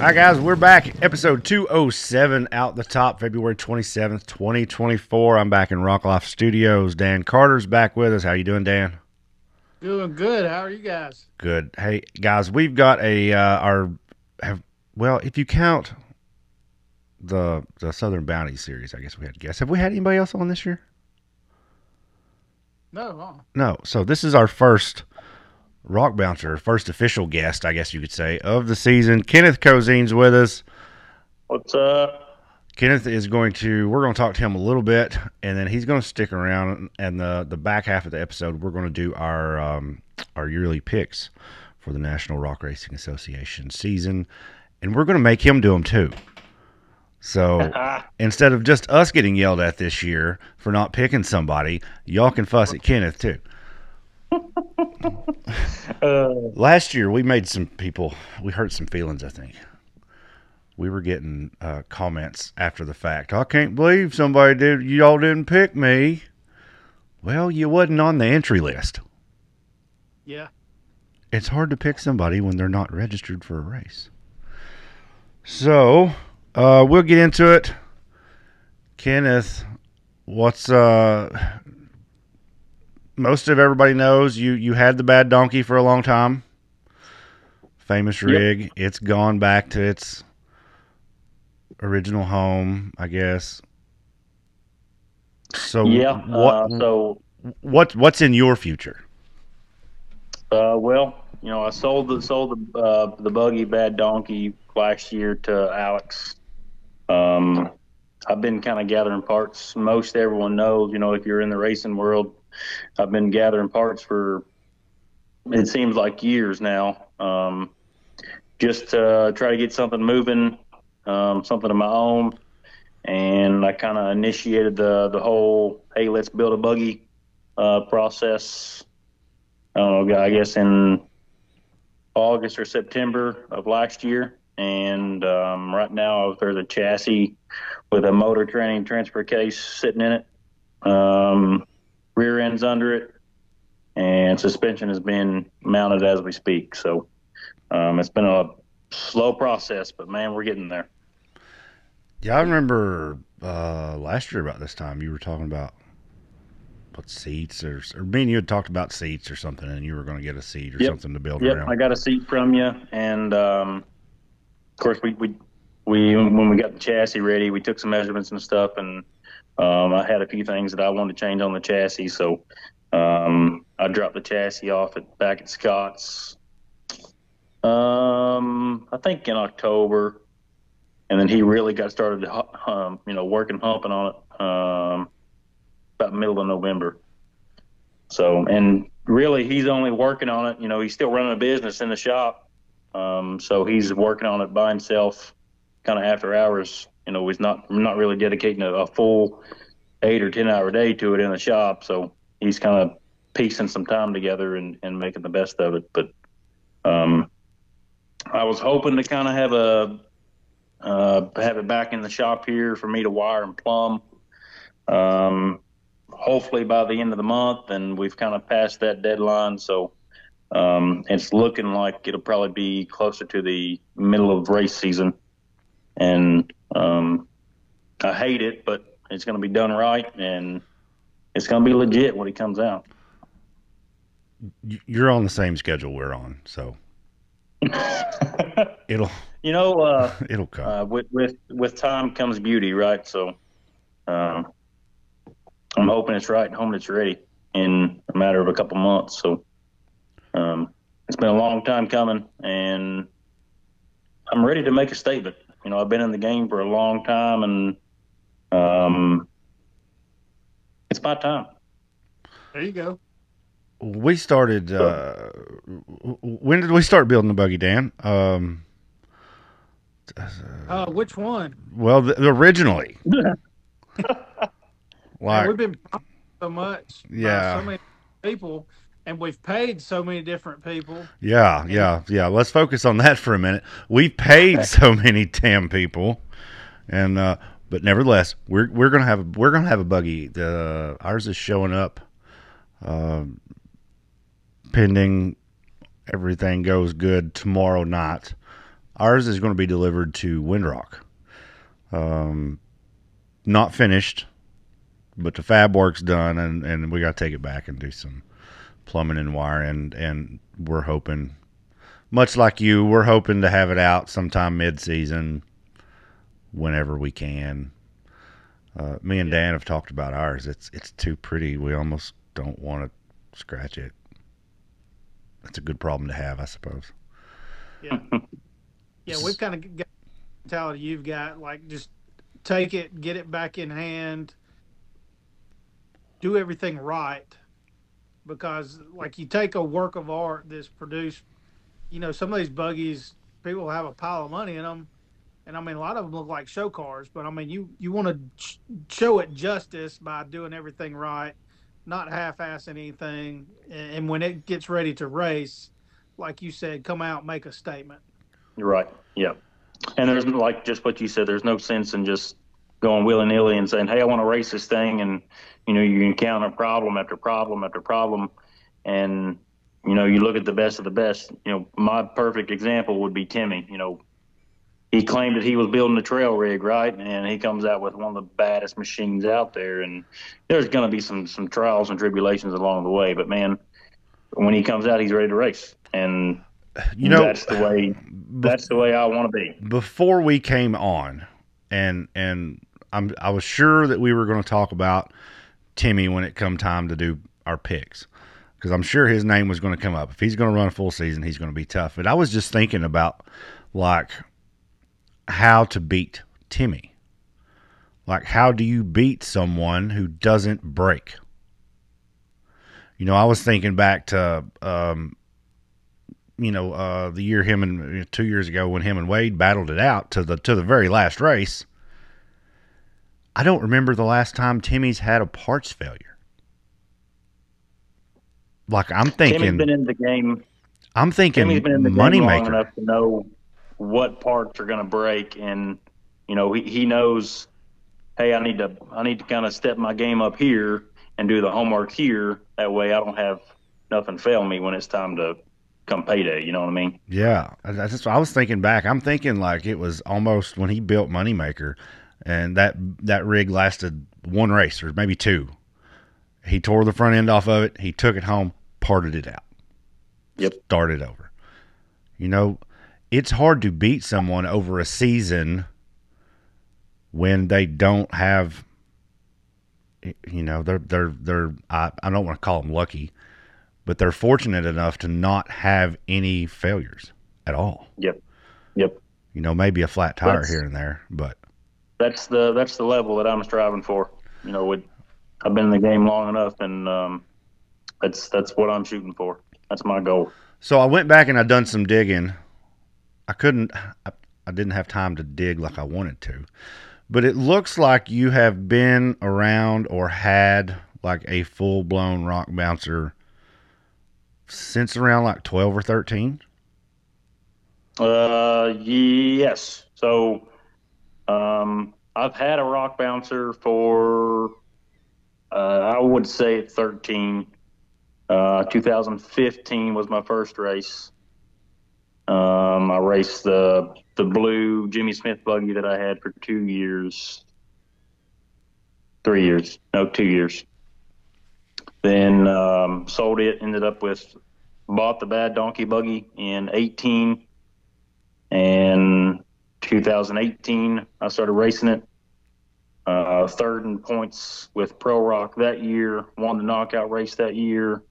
Hi, guys. We're back. Episode 207 out the top, February 27th, 2024. I'm back in Rock Life Studios. Dan Carter's back with us. How you doing, Dan? Doing good. How are you guys? Good. Hey, guys, we've got a, uh, our, have, well, if you count the the Southern Bounty series, I guess we had to guess. Have we had anybody else on this year? No, huh? No. So this is our first rock bouncer, first official guest, I guess you could say, of the season. Kenneth Cozine's with us. What's up? Kenneth is going to. We're going to talk to him a little bit, and then he's going to stick around. And the the back half of the episode, we're going to do our um, our yearly picks for the National Rock Racing Association season, and we're going to make him do them too. So instead of just us getting yelled at this year for not picking somebody, y'all can fuss at Kenneth too. Uh, Last year, we made some people, we hurt some feelings, I think. We were getting uh, comments after the fact. I can't believe somebody did, y'all didn't pick me. Well, you wasn't on the entry list. Yeah. It's hard to pick somebody when they're not registered for a race. So, uh, we'll get into it. Kenneth, what's uh most of everybody knows you you had the bad donkey for a long time. Famous Yep. rig. It's gone back to its original home, I guess. So yeah. what uh, so, what what's in your future? uh, well, you know, I sold the sold the uh, the buggy bad donkey last year to Alex. Um, I've been kind of gathering parts. Most everyone knows, you know, if you're in the racing world, I've been gathering parts for it seems like years now. Um, just to try to get something moving, um, something of my own. And I kind of initiated the the whole hey, let's build a buggy uh, process. I I guess in August or September of last year. And um, right now, there's a chassis with a motor training transfer case sitting in it. Um, rear end's under it, and suspension has been mounted as we speak. So um, it's been a slow process, but man, we're getting there. Yeah, I remember uh, last year about this time you were talking about what seats or or me and you had talked about seats or something, and you were going to get a seat or Yep. something to build Yep, around. I got a seat from you, and um, of course we, we we when we got the chassis ready, we took some measurements and stuff, and um, I had a few things that I wanted to change on the chassis, so um, I dropped the chassis off at back at Scott's. Um, I think in October, and then he really got started, um, you know, working humping on it um, about middle of November. So, and really, he's only working on it. You know, he's still running a business in the shop. Um, so he's working on it by himself, kind of after hours. You know, he's not not really dedicating a, a full eight or ten hour day to it in the shop. So he's kind of piecing some time together and, and making the best of it. But um, I was hoping to kind of have a uh, have it back in the shop here for me to wire and plumb. Um, hopefully by the end of the month, and we've kind of passed that deadline. So um, it's looking like it'll probably be closer to the middle of race season. And um, I hate it, but it's going to be done right, and it's going to be legit when it comes out. You're on the same schedule we're on, so it'll you know, uh, it'll come. uh, with with with time comes beauty, right? So, um, I'm hoping it's right and hoping it's ready in a matter of a couple months. So, um, it's been a long time coming, and I'm ready to make a statement. You know, I've been in the game for a long time, and um, it's my time. There you go. we started. Uh, w- w- when did we start building the buggy, Dan? Um, Uh, which one? well, the, originally, Man, like we've been so much. by Yeah. So many people, and we've paid so many different people. Yeah, yeah, yeah. Let's focus on that for a minute. We've paid so many damn people, and uh, but nevertheless, we're we're gonna have a, we're gonna have a buggy. The ours is showing up, um, pending everything goes good tomorrow night. ours is going to be delivered to Windrock. Um, not finished, but the fab work's done, and, and we got to take it back and do some plumbing and wiring. And we're hoping, much like you, we're hoping to have it out sometime mid season, whenever we can. Uh, me and Dan have talked about ours. It's it's too pretty. We almost don't want to scratch it. That's a good problem to have, I suppose. Yeah, yeah, we've kind of got mentality you've got. Like, just take it, get it back in hand, do everything right. Because, like, you take a work of art that's produced, you know, some of these buggies, people have a pile of money in them. And I mean, a lot of them look like show cars, but I mean, you, you want to sh- show it justice by doing everything right, not half ass anything. And, and when it gets ready to race, like you said, come out, make a statement. You're right. Yeah. And there's like just what you said. There's no sense in just going willy nilly and saying, "Hey, I want to race this thing," and you know you encounter problem after problem after problem, and you know you look at the best of the best. You know, my perfect example would be Timmy. You know, he claimed that he was building a trail rig, right? And he comes out with one of the baddest machines out there, and there's going to be some some trials and tribulations along the way. But man, when he comes out, he's ready to race, and You know, that's the way that's the way I want to be. before we came on, and and I'm I was sure that we were going to talk about Timmy when it come time to do our picks because I'm sure his name was going to come up. If he's going to run a full season, he's going to be tough. But I was just thinking about like how to beat Timmy. Like how do you beat someone who doesn't break? You know, I was thinking back to um, you know, uh, the year him and two years ago when him and Wade battled it out to the to the very last race. I don't remember the last time Timmy's had a parts failure. Like I'm Timmy's thinking, been in the game. I'm thinking Timmy's been in the game long moneymaker. enough to know what parts are going to break, and you know he, he knows. Hey, I need to I need to kind of step my game up here and do the homework here. That way, I don't have nothing fail me when it's time to come payday. You know what I mean? Yeah, I, I just I was thinking back. I'm thinking like it was almost when he built Moneymaker, and that that rig lasted one race or maybe two. He tore the front end off of it. He took it home, parted it out. Yep. Started over. You know, it's hard to beat someone over a season when they don't have. You know, they're they're they're. I, I don't want to call them lucky, but they're fortunate enough to not have any failures at all. Yep. Yep. You know, maybe a flat tire That's- here and there, but That's the that's the level that I'm striving for. You know, with, I've been in the game long enough, and um, that's that's what I'm shooting for. That's my goal. so I went back and I done some digging. I couldn't, I, I didn't have time to dig like I wanted to, but it looks like you have been around or had like a full blown rock bouncer since around like 12 or 13. Uh, yes. So, um, I've had a rock bouncer for, uh, I would say 13. Uh, 2015 was my first race. Um, I raced the the blue Jimmy Smith buggy that I had for two years, three years, no, two years. Then um, sold it. Ended up with bought the bad donkey buggy in 18 and 2018 I started racing it. Uh, third in points with Pro Rock that year. Won the knockout race that year.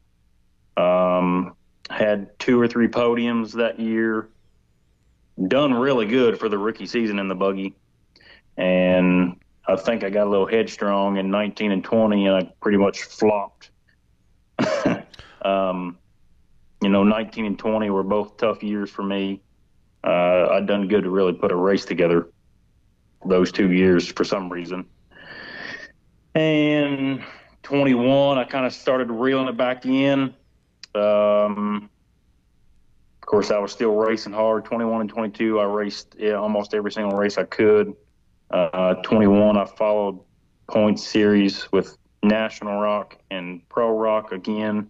Um, had two or three podiums that year. Done really good for the rookie season in the buggy, and I think I got a little headstrong in 19 and 20, and I pretty much flopped. um, you know, 19 and 20 were both tough years for me uh, I'd done good to really put a race together those two years for some reason. And 21, I kind of started reeling it back in. Um, of course, I was still racing hard. 21 and 22, I raced yeah, almost every single race I could. Uh, 21, I followed point series with National Rock and Pro Rock again.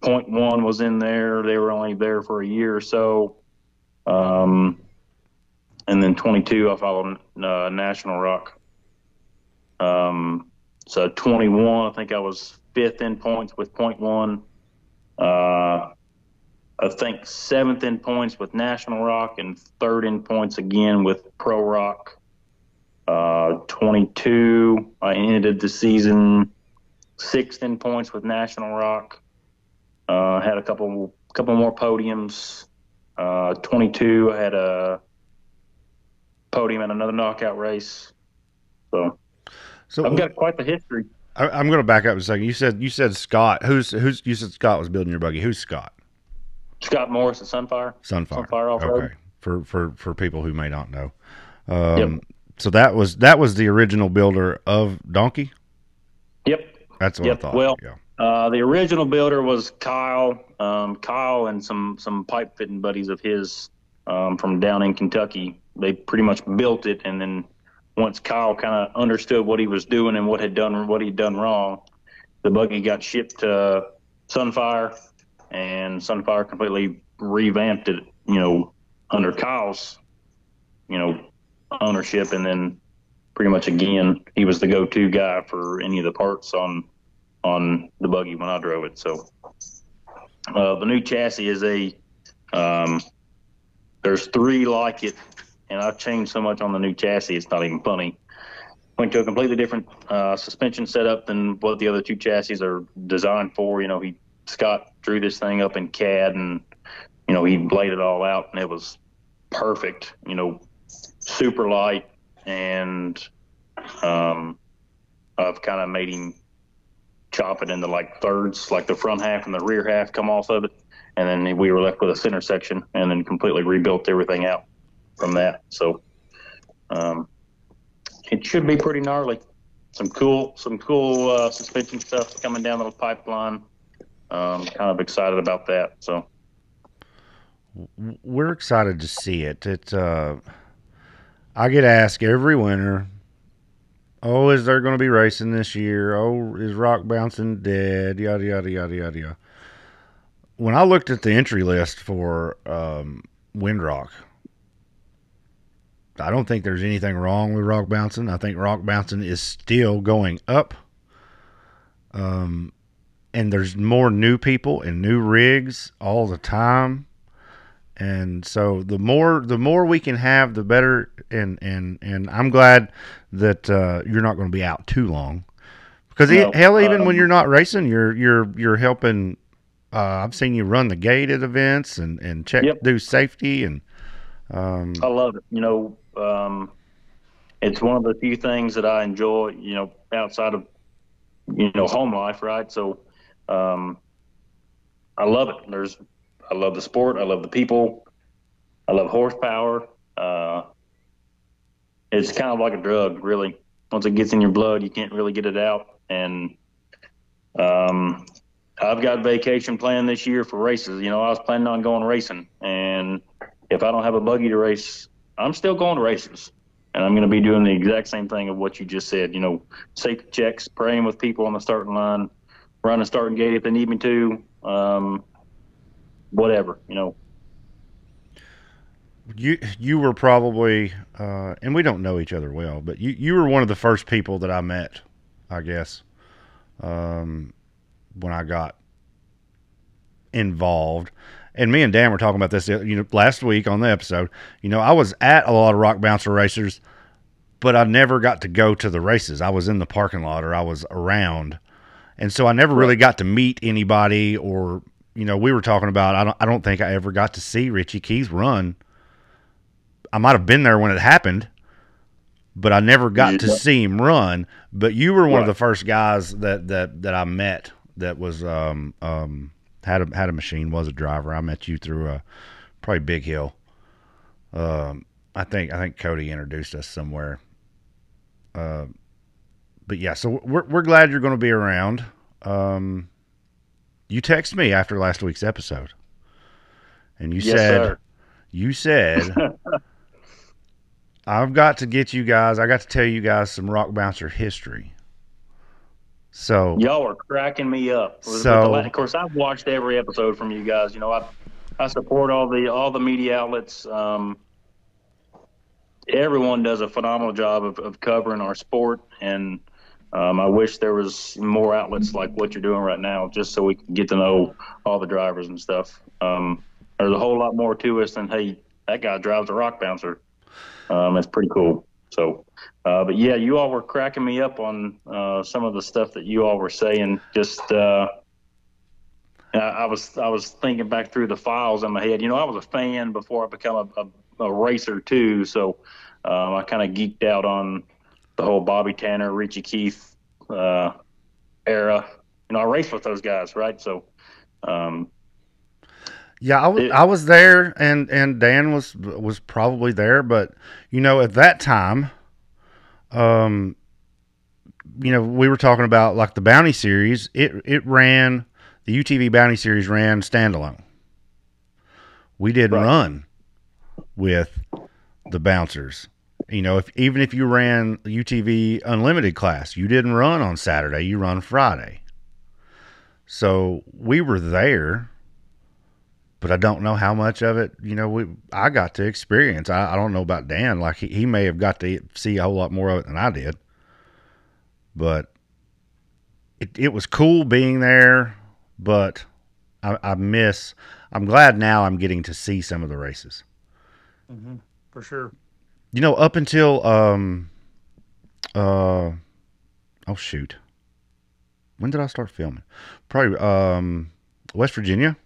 Point one was in there. They were only there for a year or so. Um, and then 22 I followed uh, National Rock. Um, so 21, I think I was fifth in points with point one. Uh, I think seventh in points with National Rock and third in points again with Pro Rock. Uh, 22, I ended the season sixth in points with National Rock. Uh, had a couple couple more podiums. Uh, 22, I had a podium in another knockout race. So, So I've got quite the history. I, I'm going to back up a second. You said you said Scott. Who's who's you said Scott was building your buggy? Who's Scott? Scott Morris at Sunfire. Sunfire. Sunfire Off-Road. Okay. For for for people who may not know. Um, Yep. So that was that was the original builder of Donkey. Yep. That's what Yep. I thought. Well, yeah. Uh, the original builder was Kyle, um, Kyle and some some pipe fitting buddies of his um, from down in Kentucky. They pretty much built it, and then once Kyle kind of understood what he was doing and what had done what he'd done wrong, the buggy got shipped to Sunfire, and Sunfire completely revamped it. You know, under Kyle's, you know, ownership, and then pretty much again he was the go-to guy for any of the parts on on the buggy when I drove it. So uh, the new chassis is a um, there's three like it, and I've changed so much on the new chassis it's not even funny. Went to a completely different uh, suspension setup than what the other two chassis are designed for. You know, he Scott drew this thing up in CAD and you know he laid it all out and it was perfect. You know, super light and um, I've kind of made him chop it into like thirds, like the front half and the rear half come off of it, and then we were left with a center section, and then completely rebuilt everything out from that. So um, it should be pretty gnarly. Some cool, some cool uh, suspension stuff coming down the pipeline. Um, kind of excited about that. So we're excited to see it. It uh, I get asked every winter, "Oh, is there going to be racing this year? Oh, is Rock bouncing dead? Yada yada yada yada." yada. When I looked at the entry list for um, Windrock, I don't think there's anything wrong with Rock bouncing. I think Rock bouncing is still going up. Um, and there's more new people and new rigs all the time and so the more the more we can have the better and and and i'm glad that uh, you're not going to be out too long because hell even when um, you're not racing you're you're you're helping uh, i've seen you run the gate at events and and check Yep. do safety and um, I love it. You know, um, it's one of the few things that I enjoy. You know, outside of you know home life, right? So, um, I love it. There's, I love the sport. I love the people. I love horsepower. Uh, it's kind of like a drug, really. Once it gets in your blood, you can't really get it out. And um, I've got vacation planned this year for races. You know, I was planning on going racing, and if I don't have a buggy to race, I'm still going to races. And I'm going to be doing the exact same thing of what you just said. You know, safety checks, praying with people on the starting line, running starting gate if they need me to, um, whatever. You know, you you were probably uh, and we don't know each other well but you you were one of the first people that i met i guess um, when i got involved. And me and dan were talking about this you know last week on the episode. You know i was at a lot of rock bouncer racers but i never got to go to the races. I was in the parking lot or i was around. And so i never really got to meet anybody or you know we were talking about i don't, I don't think i ever got to see richie Keith run I might have been there when it happened, but I never got to see him run. But you were one of the first guys that that that I met that was um um had a had a machine was a driver. I met you through a probably Big Hill. Um, I think I think Cody introduced us somewhere. Uh, but yeah, so we're we're glad you're going to be around. Um, you text me after last week's episode, and you yes, said sir. you said I've got to get you guys. I got to tell you guys some rock bouncer history. So Y'all are cracking me up. So- of course, I've watched every episode from you guys. You know, I I support all the all the media outlets. Um, everyone does a phenomenal job of, of covering our sport, and um, I wish there was more outlets like what you're doing right now, just so we can get to know all the drivers and stuff. Um, there's a whole lot more to us than hey, that guy drives a rock bouncer. Um, it's pretty cool. So, uh, but yeah, you all were cracking me up on uh, some of the stuff that you all were saying. Just uh, I was I was thinking back through the files in my head. You know, I was a fan before I became a, a, a racer too. So um, I kind of geeked out on the whole Bobby Tanner, Richie Keith uh, era. You know, I raced with those guys, right? So. Um, yeah, I was, I was there, and, and Dan was was probably there, but you know, at that time, um, you know, we were talking about like the Bounty series. It it ran the UTV Bounty series ran standalone. We didn't right. run with the bouncers. You know, if even if you ran UTV Unlimited class, you didn't run on Saturday, you run Friday. So we were there, but I don't know how much of it, you know, we I got to experience. I, I don't know about Dan. Like he, he may have got to see a whole lot more of it than I did. But it, it was cool being there, but I, I miss I'm glad now I'm getting to see some of the races. Mm-hmm, for sure. You know, up until um, uh, oh shoot, when did I start filming? Probably um, West Virginia.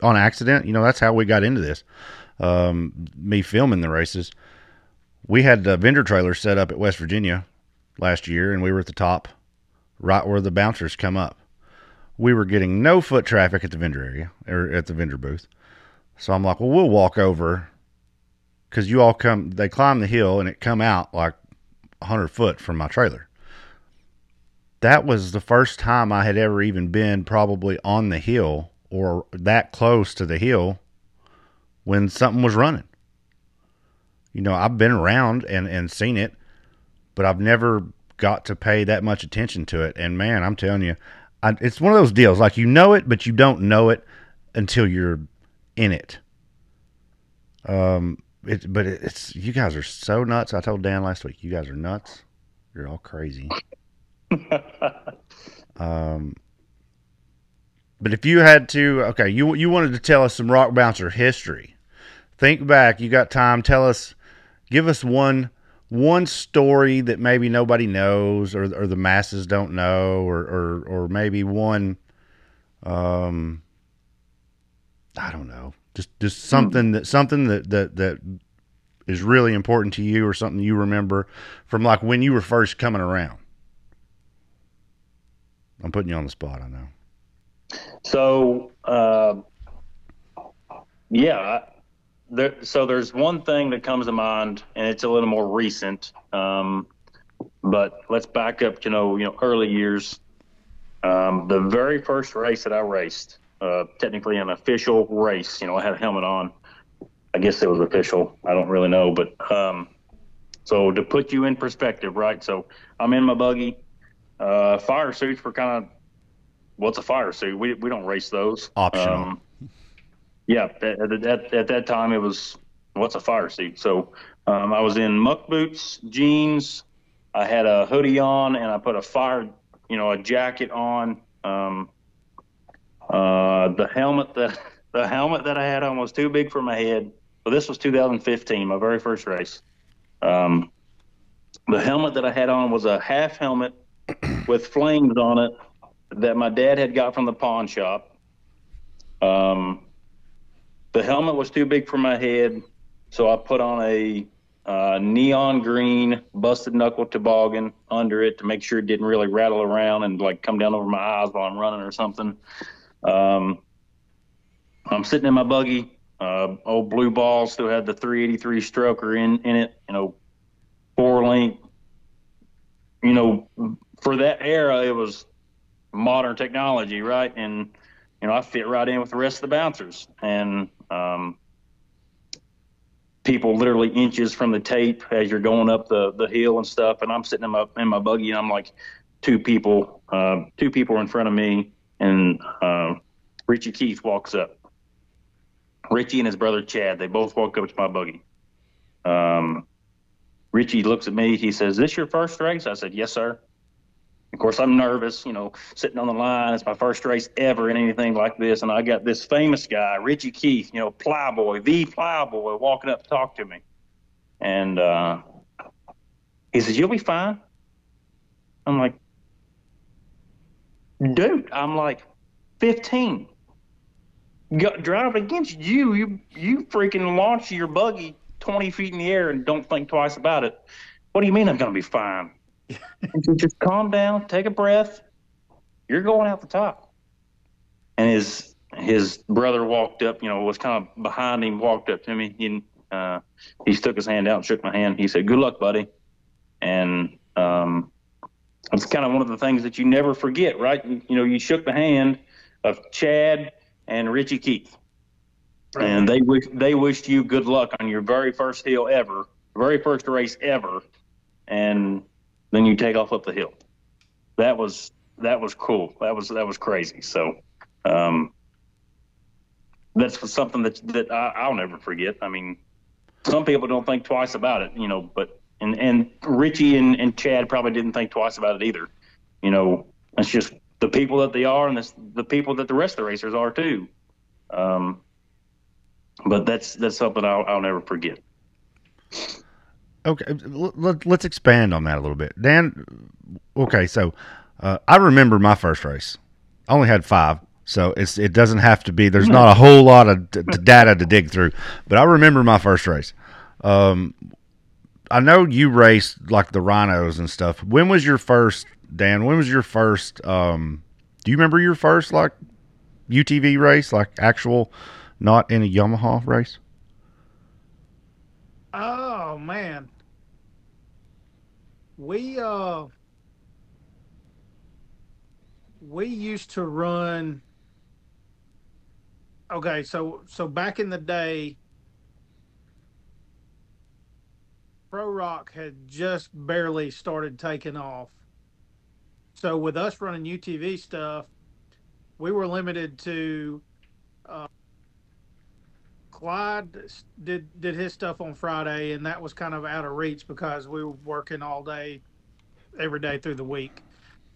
On accident, you know, that's how we got into this. Um, me filming the races. We had the vendor trailer set up at West Virginia last year, and we were at the top, right where the bouncers come up. We were getting no foot traffic at the vendor area or at the vendor booth. So I'm like, well, we'll walk over because you all come, they climb the hill and it come out like 100 foot from my trailer. That was the first time I had ever even been probably on the hill or that close to the hill when something was running. You know, I've been around and, and seen it, but I've never got to pay that much attention to it. And man, I'm telling you, I, it's one of those deals like you know it, but you don't know it until you're in it. Um, it, but it's you guys are so nuts. I told Dan last week, you guys are nuts. You're all crazy. um, but if you had to, okay, you you wanted to tell us some rock bouncer history. Think back. You got time. Tell us. Give us one one story that maybe nobody knows, or or the masses don't know, or or or maybe one. Um, I don't know just just something mm. that something that that that is really important to you or something you remember from like when you were first coming around. I'm putting you on the spot i know. So uh, yeah there, so there's one thing that comes to mind and it's a little more recent um, but let's back up you know you know early years. Um, the very first race that i raced uh, technically an official race. You know, I had a helmet on. I guess it was official. I don't really know, but um, so to put you in perspective, right? So I'm in my buggy. Uh, fire suits were kind of what's a fire suit? We we don't race those. Optional. Um, yeah, at, at, at, that time it was what's a fire suit. So um, I was in muck boots, jeans. I had a hoodie on, and I put a fire, you know, a jacket on. Um, uh, the helmet that the helmet that I had on was too big for my head. So this was 2015, my very first race. Um, the helmet that I had on was a half helmet with flames on it that my dad had got from the pawn shop. Um, the helmet was too big for my head, so I put on a uh, neon green busted knuckle toboggan under it to make sure it didn't really rattle around and like come down over my eyes while I'm running or something. Um, I'm sitting in my buggy. Uh, old blue ball still had the 383 stroker in in it. You know, four link. You know, for that era, it was modern technology, right? And you know, I fit right in with the rest of the bouncers, and um, people literally inches from the tape as you're going up the the hill and stuff. And I'm sitting in my in my buggy, and I'm like two people, uh, two people in front of me, and uh, Richie Keith walks up. Richie and his brother Chad, they both walk up to my buggy. Um, Richie looks at me. He says, "This your first race?" I said, "Yes, sir." Of course, I'm nervous, you know, sitting on the line. It's my first race ever in anything like this, and I got this famous guy, Richie Keith, you know, Plowboy, the Plowboy, walking up to talk to me, and uh, he says, "You'll be fine." I'm like, "Dude," I'm like, 15. Go, driving against you, you you freaking launch your buggy 20 feet in the air and don't think twice about it. What do you mean I'm going to be fine? just calm down, take a breath. You're going out the top. And his his brother walked up, you know, was kind of behind him, walked up to me. He uh, he stuck his hand out and shook my hand. He said, "Good luck, buddy." And um, it's kind of one of the things that you never forget, right? You, you know, you shook the hand of Chad and Richie Keith, right. and they wish they wished you good luck on your very first hill ever, very first race ever, and then you take off up the hill. That was that was cool. That was that was crazy. So um, that's something that that I, will never forget. I mean, some people don't think twice about it, you know, but and and Richie and, and Chad probably didn't think twice about it either. You know, it's just the people that they are and the, the people that the rest of the racers are too. Um, but that's that's something I'll, I'll never forget. Okay, let, us expand on that a little bit, Dan. Okay, so uh, I remember my first race. I only had five, so it's it doesn't have to be. There's not a whole lot of d- data to dig through, but I remember my first race. Um, I know you raced like the rhinos and stuff. When was your first, Dan? When was your first? Um, do you remember your first like UTV race, like actual, not in a Yamaha race? Oh man. We uh we used to run Okay, so so back in the day Pro Rock had just barely started taking off. So with us running UTV stuff, we were limited to uh, Clyde did did his stuff on Friday, and that was kind of out of reach because we were working all day, every day through the week,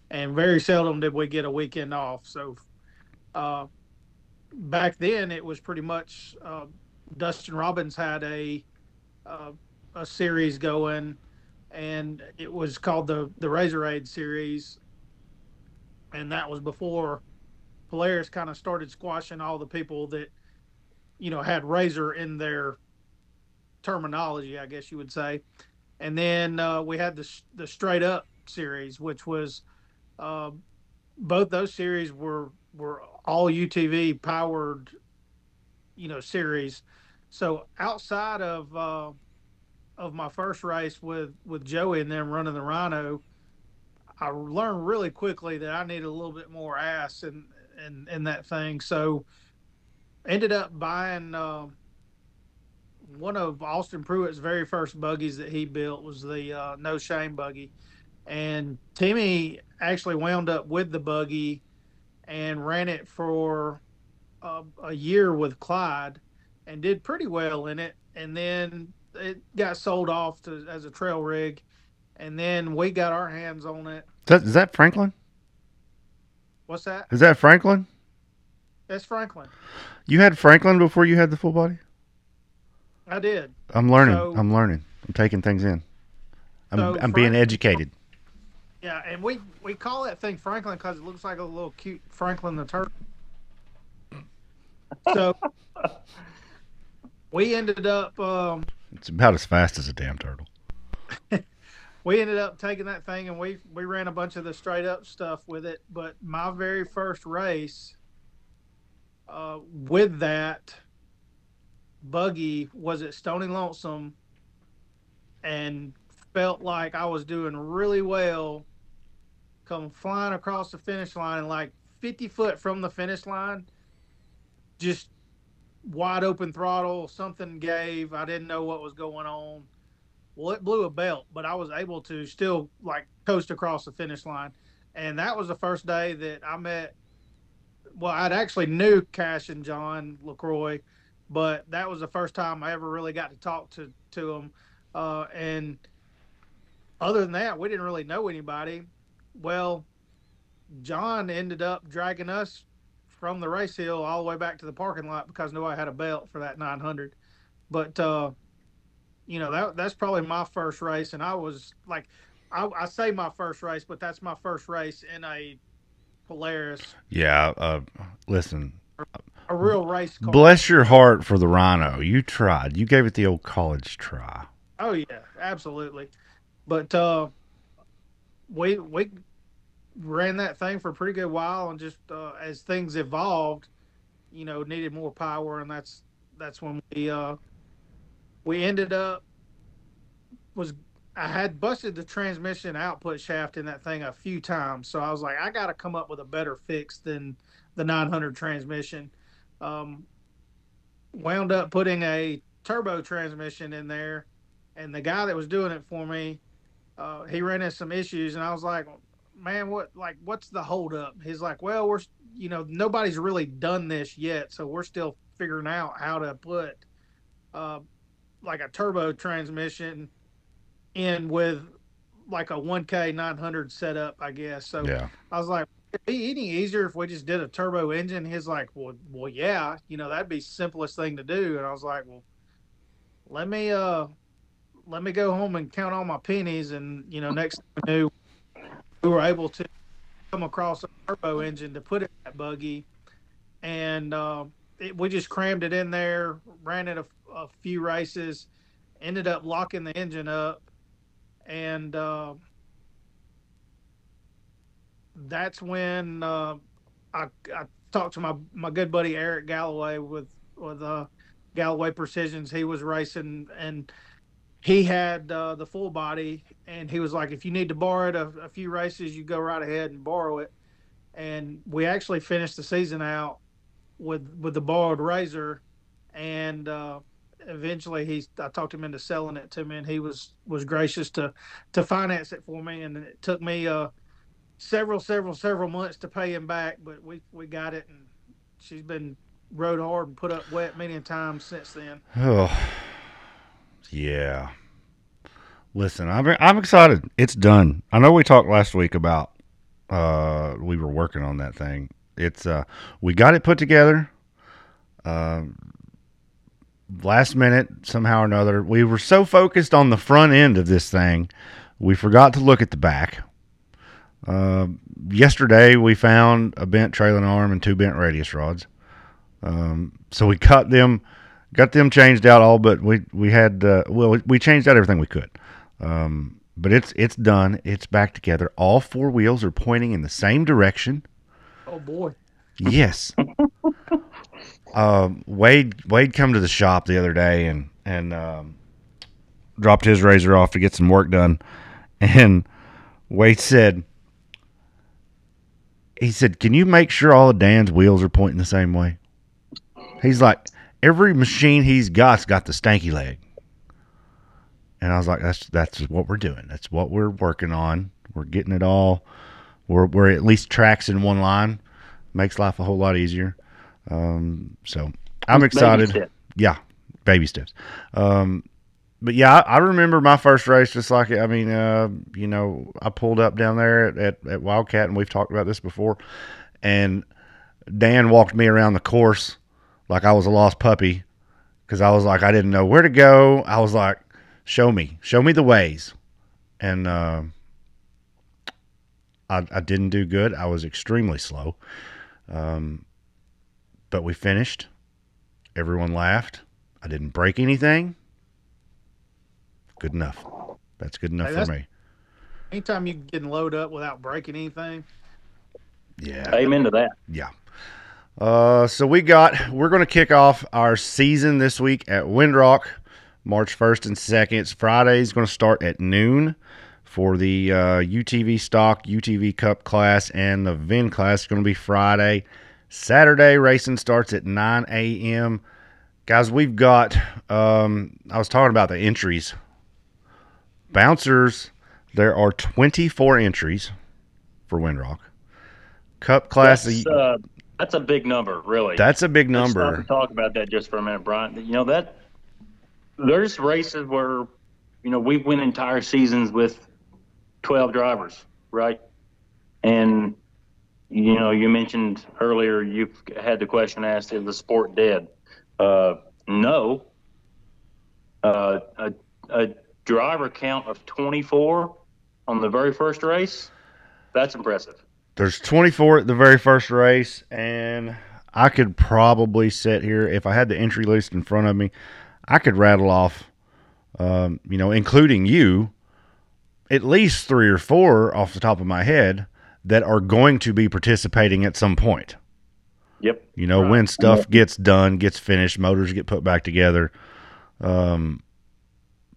and very seldom did we get a weekend off. So, uh, back then it was pretty much uh, Dustin Robbins had a uh, a series going, and it was called the the Razor Aid series, and that was before Polaris kind of started squashing all the people that you know, had Razor in their terminology, I guess you would say. And then uh, we had the the straight up series, which was uh, both those series were were all UTV powered, you know, series. So outside of uh, of my first race with with Joey and them running the Rhino, I learned really quickly that I needed a little bit more ass in in, that thing. So ended up buying uh, one of Austin Pruitt's very first buggies that he built was the uh, No Shame buggy, and Timmy actually wound up with the buggy and ran it for uh, a year with Clyde and did pretty well in it, and then it got sold off to, as a trail rig, and then we got our hands on it. Is that, is that Franklin? What's that? Is that Franklin? That's Franklin. You had Franklin before you had the full body. I did. I'm learning. So, I'm learning. I'm taking things in. I'm, so I'm being educated. Yeah, and we we call that thing Franklin because it looks like a little cute Franklin the turtle. So we ended up. Um, it's about as fast as a damn turtle. we ended up taking that thing and we we ran a bunch of the straight up stuff with it. But my very first race uh, with that buggy was at Stony Lonesome and felt like I was doing really well. Come flying across the finish line, and like 50 foot from the finish line, just wide open throttle. Something gave. I didn't know what was going on. Well, it blew a belt, but I was able to still like coast across the finish line. And that was the first day that I met well, I'd actually knew Cash and John LaCroix, but that was the first time I ever really got to talk to to them. Uh, and other than that, we didn't really know anybody. Well, John ended up dragging us from the race hill all the way back to the parking lot because nobody had a belt for that 900. But uh, you know that that's probably my first race, and I was like, I, I say my first race, but that's my first race in a Polaris. Yeah. Uh, listen, a real race car. bless your heart for the Rhino. You tried. You gave it the old college try. Oh yeah, absolutely. But uh, we we ran that thing for a pretty good while, and just uh, as things evolved, you know, needed more power, and that's that's when we uh, we ended up was I had busted the transmission output shaft in that thing a few times, so I was like, I got to come up with a better fix than the 900 transmission. Um, wound up putting a turbo transmission in there, and the guy that was doing it for me, uh, he ran into some issues, and I was like, man, what like what's the holdup? He's like, well, we're you know nobody's really done this yet, so we're still figuring out how to put uh, like a turbo transmission in with like a 1K 900 setup, I guess. So Yeah. I was like, it'd be any easier if we just did a turbo engine. He's like, well, well, yeah, you know, that'd be simplest thing to do. And I was like, well, let me, uh, let me go home and count all my pennies. And, you know, next thing we were able to come across a turbo engine to put in that buggy. And, uh, it, we just crammed it in there, ran it a, a few races, ended up locking the engine up. And, uh, that's when uh, I, I talked to my, my good buddy Eric Galloway with with uh, Galloway Precisions. He was racing and he had uh, the full body, and he was like, if you need to borrow it a, a few races, you go right ahead and borrow it. And we actually finished the season out with with the borrowed razor, and uh, eventually he's I talked him into selling it to me, and he was was gracious to to finance it for me, and it took me uh several, several, several months to pay him back, but we we got it, and she's been rode hard and put up wet many times since then. Oh, yeah. Listen, I'm I'm excited. It's done. I know we talked last week about uh we were working on that thing. It's uh we got it put together. Uh, last minute somehow or another. We were so focused on the front end of this thing, we forgot to look at the back. Uh, yesterday we found a bent trailing arm and two bent radius rods. Um, so we cut them, got them changed out all, but we we had uh, well we changed out everything we could. Um, but it's it's done. It's back together. All four wheels are pointing in the same direction. Oh boy! Yes. um, Wade Wade come to the shop the other day and and um, dropped his razor off to get some work done, and Wade said. He said, "Can you make sure all of Dan's wheels are pointing the same way?" He's like, "Every machine he's got's got the stanky leg." And I was like, "That's that's what we're doing. That's what we're working on. We're getting it all. We're we're at least tracks in one line. Makes life a whole lot easier." Um, so I'm excited. step. Yeah, baby steps. Um, but yeah, I, I remember my first race just like I mean, uh, you know, I pulled up down there at, at, at Wildcat, and we've talked about this before. And Dan walked me around the course like I was a lost puppy because I was like I didn't know where to go. I was like, "Show me, show me the ways," and uh, I, I didn't do good. I was extremely slow. Um, but we finished. Everyone laughed. I didn't break anything. Good enough. That's good enough Hey, for me. Anytime you can get load up without breaking anything, Yeah. Amen to that. Yeah. Uh, so we got we're going to kick off our season this week at Windrock, March first and second. It's Friday is going to start at noon for the uh, UTV stock, UTV Cup class, and the VIN class. It's going to be Friday. Saturday racing starts at 9 a.m. Guys, we've got. Um, I was talking about the entries. Bouncers. There are 24 entries for Windrock. Cup class. That's, uh, that's a big number, really. That's a big Let's number. talk about that just for a minute, Brian. You know that there's races where you know we win entire seasons with 12 drivers, right? And you know, you mentioned earlier you've had the question asked: Is the sport dead? Uh, no. Uh, a, a driver count of 24 on the very first race. That's impressive. There's 24 at the very first race, and I could probably sit here if I had the entry list in front of me. I could rattle off, um, you know, including you, at least three or four off the top of my head that are going to be participating at some point. Yep. You know, Right. when stuff gets done, gets finished, motors get put back together. Um,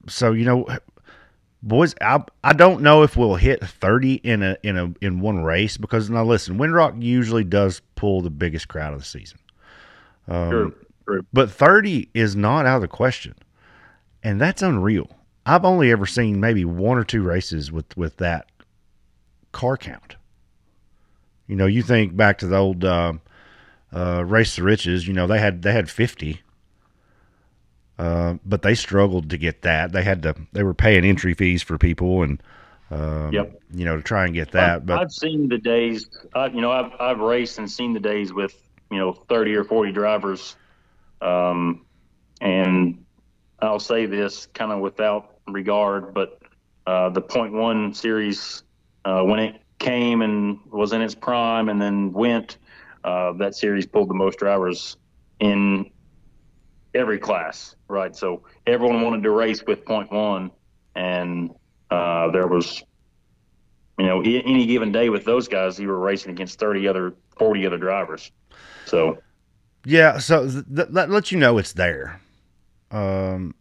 so you know, boys, I I don't know if we'll hit thirty in a in a in one race because now listen, Windrock usually does pull the biggest crowd of the season. Um, True. True. But thirty is not out of the question, and that's unreal. I've only ever seen maybe one or two races with with that car count. You know, you think back to the old uh, uh, race to riches. You know, they had they had fifty, uh, but they struggled to get that. They had to they were paying entry fees for people and um, Yep. you know to try and get that. I've, But I've seen the days. I, you know, I've I've raced and seen the days with you know thirty or forty drivers, um, and I'll say this kind of without regard, but uh, the point one series uh, when it came and was in its prime, and then went, uh, that series pulled the most drivers in every class, right? So everyone wanted to race with point one, and uh, there was you know, any given day with those guys, you were racing against 30 other, 40 other drivers. So, Yeah, so th- you know it's there. Um,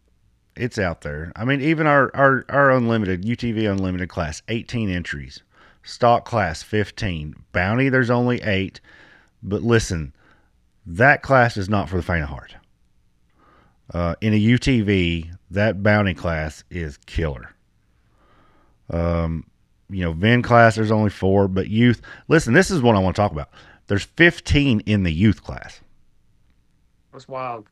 it's out there. I mean, even our our our unlimited UTV unlimited class, eighteen entries, stock class fifteen, bounty. There's only eight, but listen, that class is not for the faint of heart. Uh, in a UTV, that bounty class is killer. Um, you know, VIN class, there's only four, but youth. Listen, this is what I want to talk about. There's 15 in the youth class. That's wild.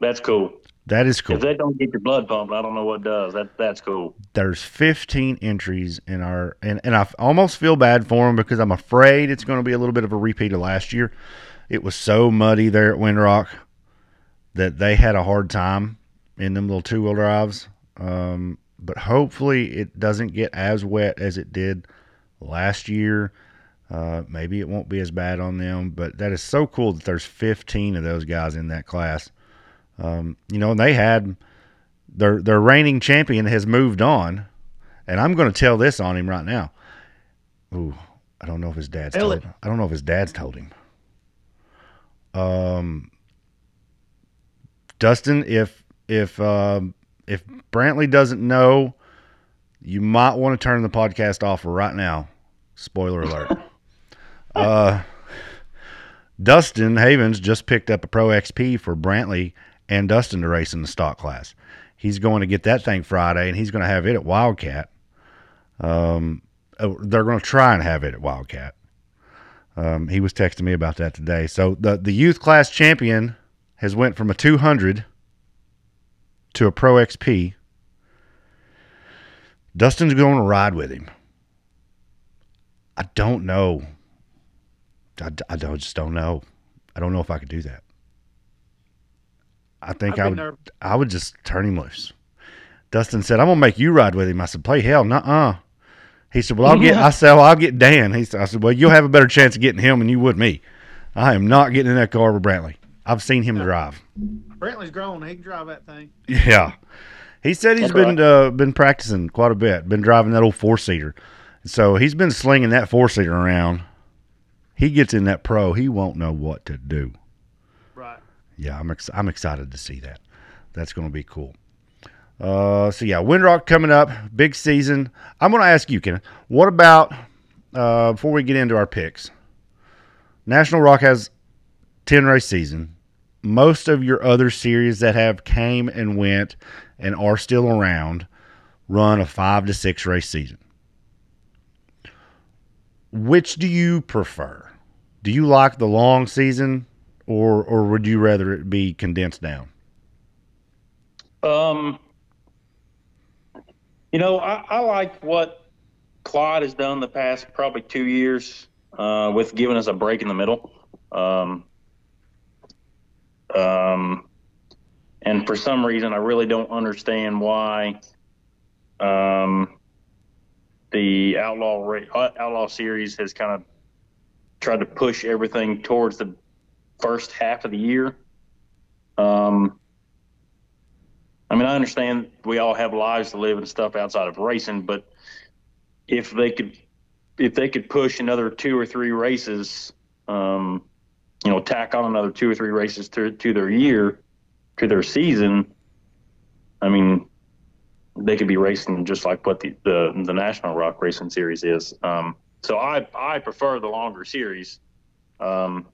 that's cool. That is cool. If that don't get your blood pumping, I don't know what does. That That's cool. There's 15 entries in our, and, and I almost feel bad for them because I'm afraid it's going to be a little bit of a repeat of last year. It was so muddy there at Windrock that they had a hard time in them little two wheel drives. Um, but hopefully it doesn't get as wet as it did last year. Uh, maybe it won't be as bad on them, but that is so cool that there's 15 of those guys in that class. Um, you know, and they had their their reigning champion has moved on, and I'm going to tell this on him right now. Ooh, I don't know if his dad's Tell told. I don't know if his dad's told him. Um, Dustin, if if um, if Brantley doesn't know, you might want to turn the podcast off right now. Spoiler alert. uh, Dustin Havens just picked up a Pro XP for Brantley and Dustin to race in the stock class. He's going to get that thing Friday, and he's going to have it at Wildcat. Um, uh, they're going to try and have it at Wildcat. Um, he was texting me about that today. So the the youth class champion has went from a 200 to a Pro XP. Dustin's going to ride with him. I don't know. I, I don't just don't know. I don't know if I could do that. I think I'd I would. nervous. I would just turn him loose. Dustin said, "I'm gonna make you ride with him." I said, "Play hell, nuh-uh." He said, "Well, I'll get." I said, well, "I'll get Dan." He said, "I said, well, you'll have a better chance of getting him than you would me. I am not getting in that car with Brantley. I've seen him drive. Brantley's grown. He can drive that thing. Yeah, he said he's That's been uh, been practicing quite a bit. Been driving that old four seater, so he's been slinging that four seater around. He gets in that pro, he won't know what to do. Right. Yeah, I'm ex- I'm excited to see that. That's going to be cool. Uh, so yeah, Windrock coming up, big season. I'm going to ask you, Ken, what about uh, before we get into our picks? National Rock has ten race season. Most of your other series that have came and went and are still around run a five to six race season. Which do you prefer? Do you like the long season, or or would you rather it be condensed down? Um, you know, I, I like what Clyde has done the past probably two years uh, with giving us a break in the middle. Um, um, and for some reason, I really don't understand why um, the outlaw uh, outlaw series has kind of tried to push everything towards the first half of the year. Um, I mean, I understand we all have lives to live and stuff outside of racing, but if they could, if they could push another two or three races, um, you know, tack on another two or three races to to their year, to their season. I mean, they could be racing just like what the the, the National Rock Racing Series is. Um, so I I prefer the longer series. Um,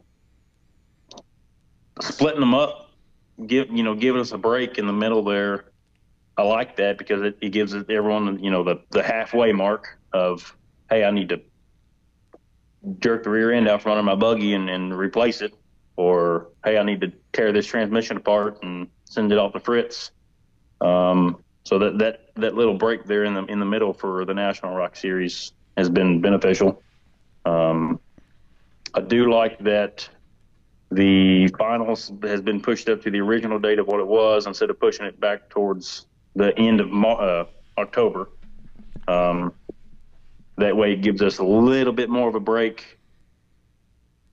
splitting them up give you know giving us a break in the middle there. I like that because it, it gives everyone you know the the halfway mark of hey I need to jerk the rear end out from under my buggy and, and replace it, or hey I need to tear this transmission apart and send it off to fritz. Um, so that that that little break there in the in the middle for the National Rock Series has been beneficial. Um, I do like that the finals has been pushed up to the original date of what it was instead of pushing it back towards the end of uh, October. Um, that way, it gives us a little bit more of a break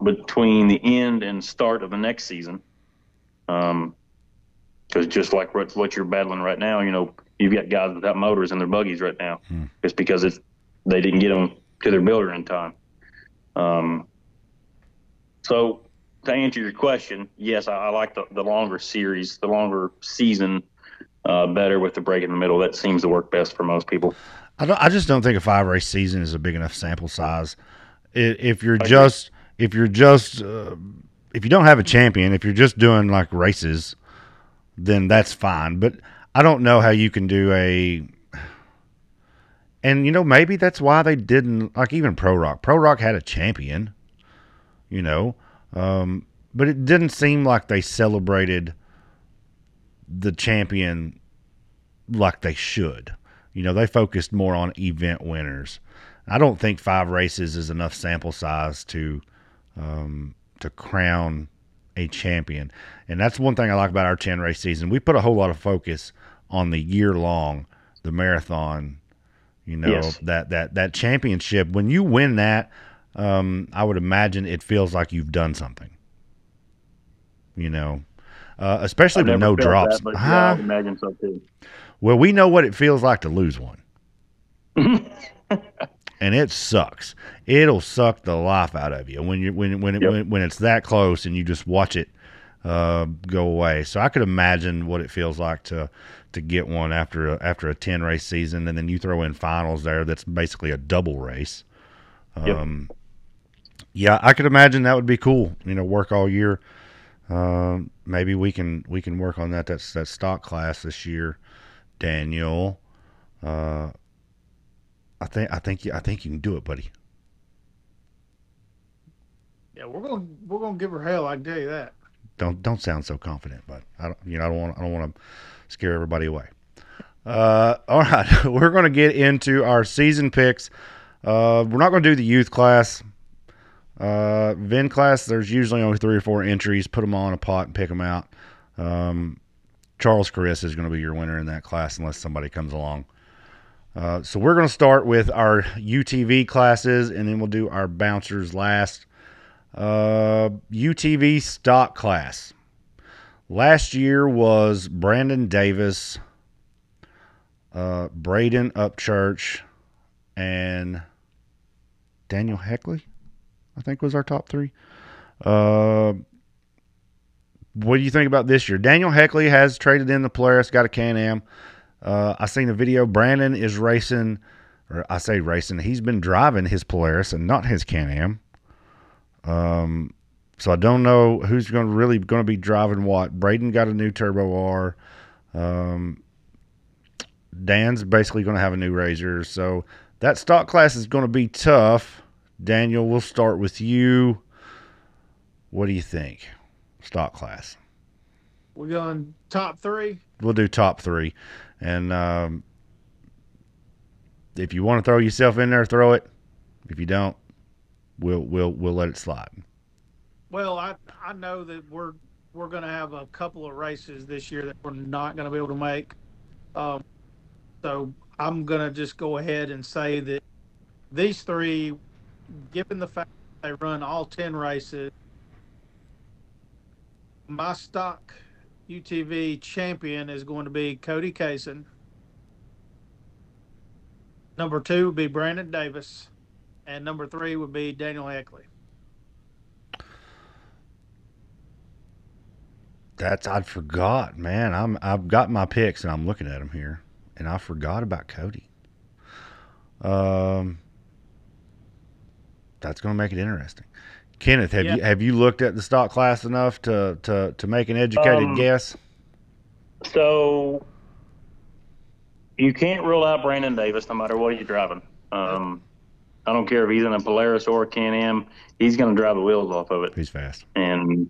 between the end and start of the next season. Because just like what, what you're battling right now, you know, you've got guys without motors in their buggies right now. Hmm. It's because it's they didn't get them to their builder in time. Um, so to answer your question, yes, I, I like the, the longer series, the longer season uh, better with the break in the middle. That seems to work best for most people. I, don't, I just don't think a five race season is a big enough sample size. If you're just if you're just uh, if you don't have a champion, if you're just doing like races, then that's fine. But I don't know how you can do a and you know maybe that's why they didn't like even Pro Rock. Pro Rock had a champion, you know, um, but it didn't seem like they celebrated the champion like they should. You know, they focused more on event winners. I don't think five races is enough sample size to um, to crown a champion. And that's one thing I like about our 10 race season. We put a whole lot of focus on the year long, the marathon, you know, yes. that, that, that championship. When you win that, um, I would imagine it feels like you've done something. You know, uh, especially with no drops. That, but yeah, I imagine so too. Well, we know what it feels like to lose one. and it sucks. It'll suck the life out of you when you when when it, yep. when, when it's that close and you just watch it uh, go away. So I could imagine what it feels like to to get one after a, after a ten race season, and then you throw in finals there. That's basically a double race. Um, yep yeah, I could imagine that would be cool. You know, work all year. Uh, maybe we can we can work on that. That's that stock class this year, Daniel. Uh, I think I think you I think you can do it, buddy. Yeah, we're gonna we're gonna give her hell. I can tell you that. Don't don't sound so confident, but I don't you know I don't want I don't want to scare everybody away. Uh, all right, we're gonna get into our season picks. Uh, we're not gonna do the youth class. Uh, VIN class, there's usually only three or four entries. Put them all in a pot and pick them out. Um, Charles Chris is going to be your winner in that class unless somebody comes along. Uh, so we're going to start with our UTV classes and then we'll do our bouncers last. Uh, UTV stock class. Last year was Brandon Davis, uh, Braden Upchurch, and Daniel Heckley. I think was our top three. Uh, what do you think about this year? Daniel Heckley has traded in the Polaris, got a Can Am. Uh, I seen a video. Brandon is racing, or I say racing. He's been driving his Polaris and not his Can Am. Um, so I don't know who's going to really going to be driving what. Braden got a new Turbo R. Um, Dan's basically going to have a new Razor. So that stock class is going to be tough. Daniel, we'll start with you. What do you think? Stock class. We're going top three. We'll do top three, and um, if you want to throw yourself in there, throw it. If you don't, we'll we'll we'll let it slide. Well, I I know that we're we're going to have a couple of races this year that we're not going to be able to make. Um, so I'm going to just go ahead and say that these three, given the fact they run all 10 races, my stock UTV champion is going to be Cody Kaysen. Number two would be Brandon Davis. And number three would be Daniel Heckley. That's I forgot, man. I'm I've got my picks and I'm looking at them here, and I forgot about Cody. Um, that's going to make it interesting. Kenneth, have Yeah. you have you looked at the stock class enough to to to make an educated Um, guess? So you can't rule out Brandon Davis no matter what he's driving. Um, I don't care if he's in a Polaris or a Can-Am. He's going to drive the wheels off of it. He's fast. And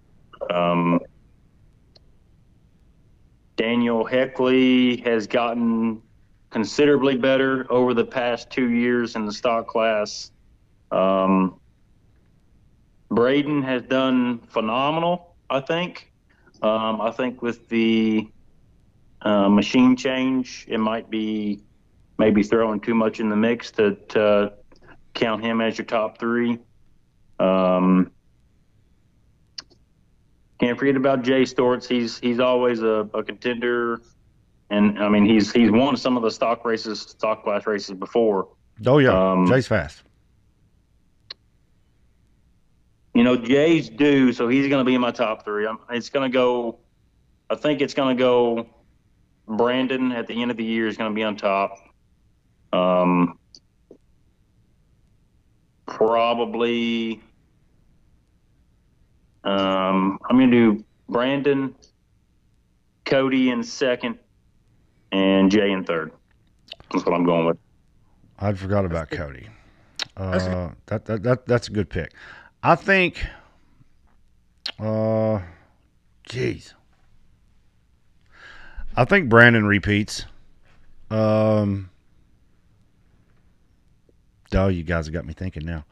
um, Daniel Heckley has gotten considerably better over the past two years in the stock class. Um, Braden has done phenomenal, I think. Um, I think with the uh, machine change, it might be maybe throwing too much in the mix to, to count him as your top three. Um, can't forget about Jay Storts. He's he's always a, a contender, and I mean he's he's won some of the stock races, stock class races before. Oh yeah, Um, Jay's fast. You know, Jay's due, so he's going to be in my top three. I'm, it's going to go. I think it's going to go. Brandon at the end of the year is going to be on top. Um, probably. Um, I'm going to do Brandon, Cody in second, and Jay in third. That's what I'm going with. I'd forgot about Cody. Uh, that, that that that's a good pick. I think. Uh, jeez. I think Brandon repeats. Um. Oh, you guys have got me thinking now.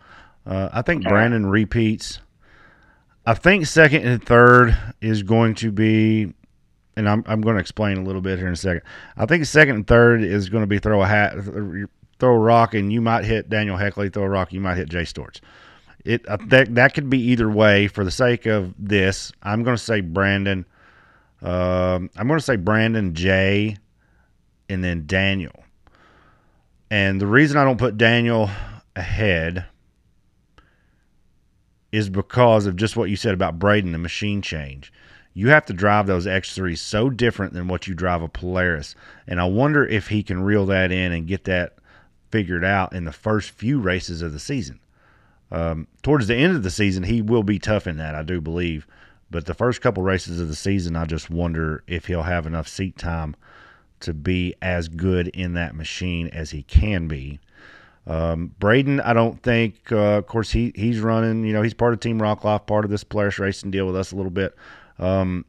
Uh, I think Brandon repeats. I think second and third is going to be, and I'm I'm going to explain a little bit here in a second. I think second and third is going to be throw a hat, throw a rock, and you might hit Daniel Heckley. Throw a rock, you might hit Jay Storts. It uh, that that could be either way. For the sake of this, I'm going to say Brandon. Um, I'm going to say Brandon Jay, and then Daniel. And the reason I don't put Daniel ahead is because of just what you said about Braden, the machine change. You have to drive those X3s so different than what you drive a Polaris. And I wonder if he can reel that in and get that figured out in the first few races of the season. Um, towards the end of the season, he will be tough in that, I do believe. But the first couple races of the season, I just wonder if he'll have enough seat time to be as good in that machine as he can be. Um, Braden, I don't think. Uh, of course, he he's running. You know, he's part of Team Rock Life, part of this Polaris racing deal with us a little bit. Um,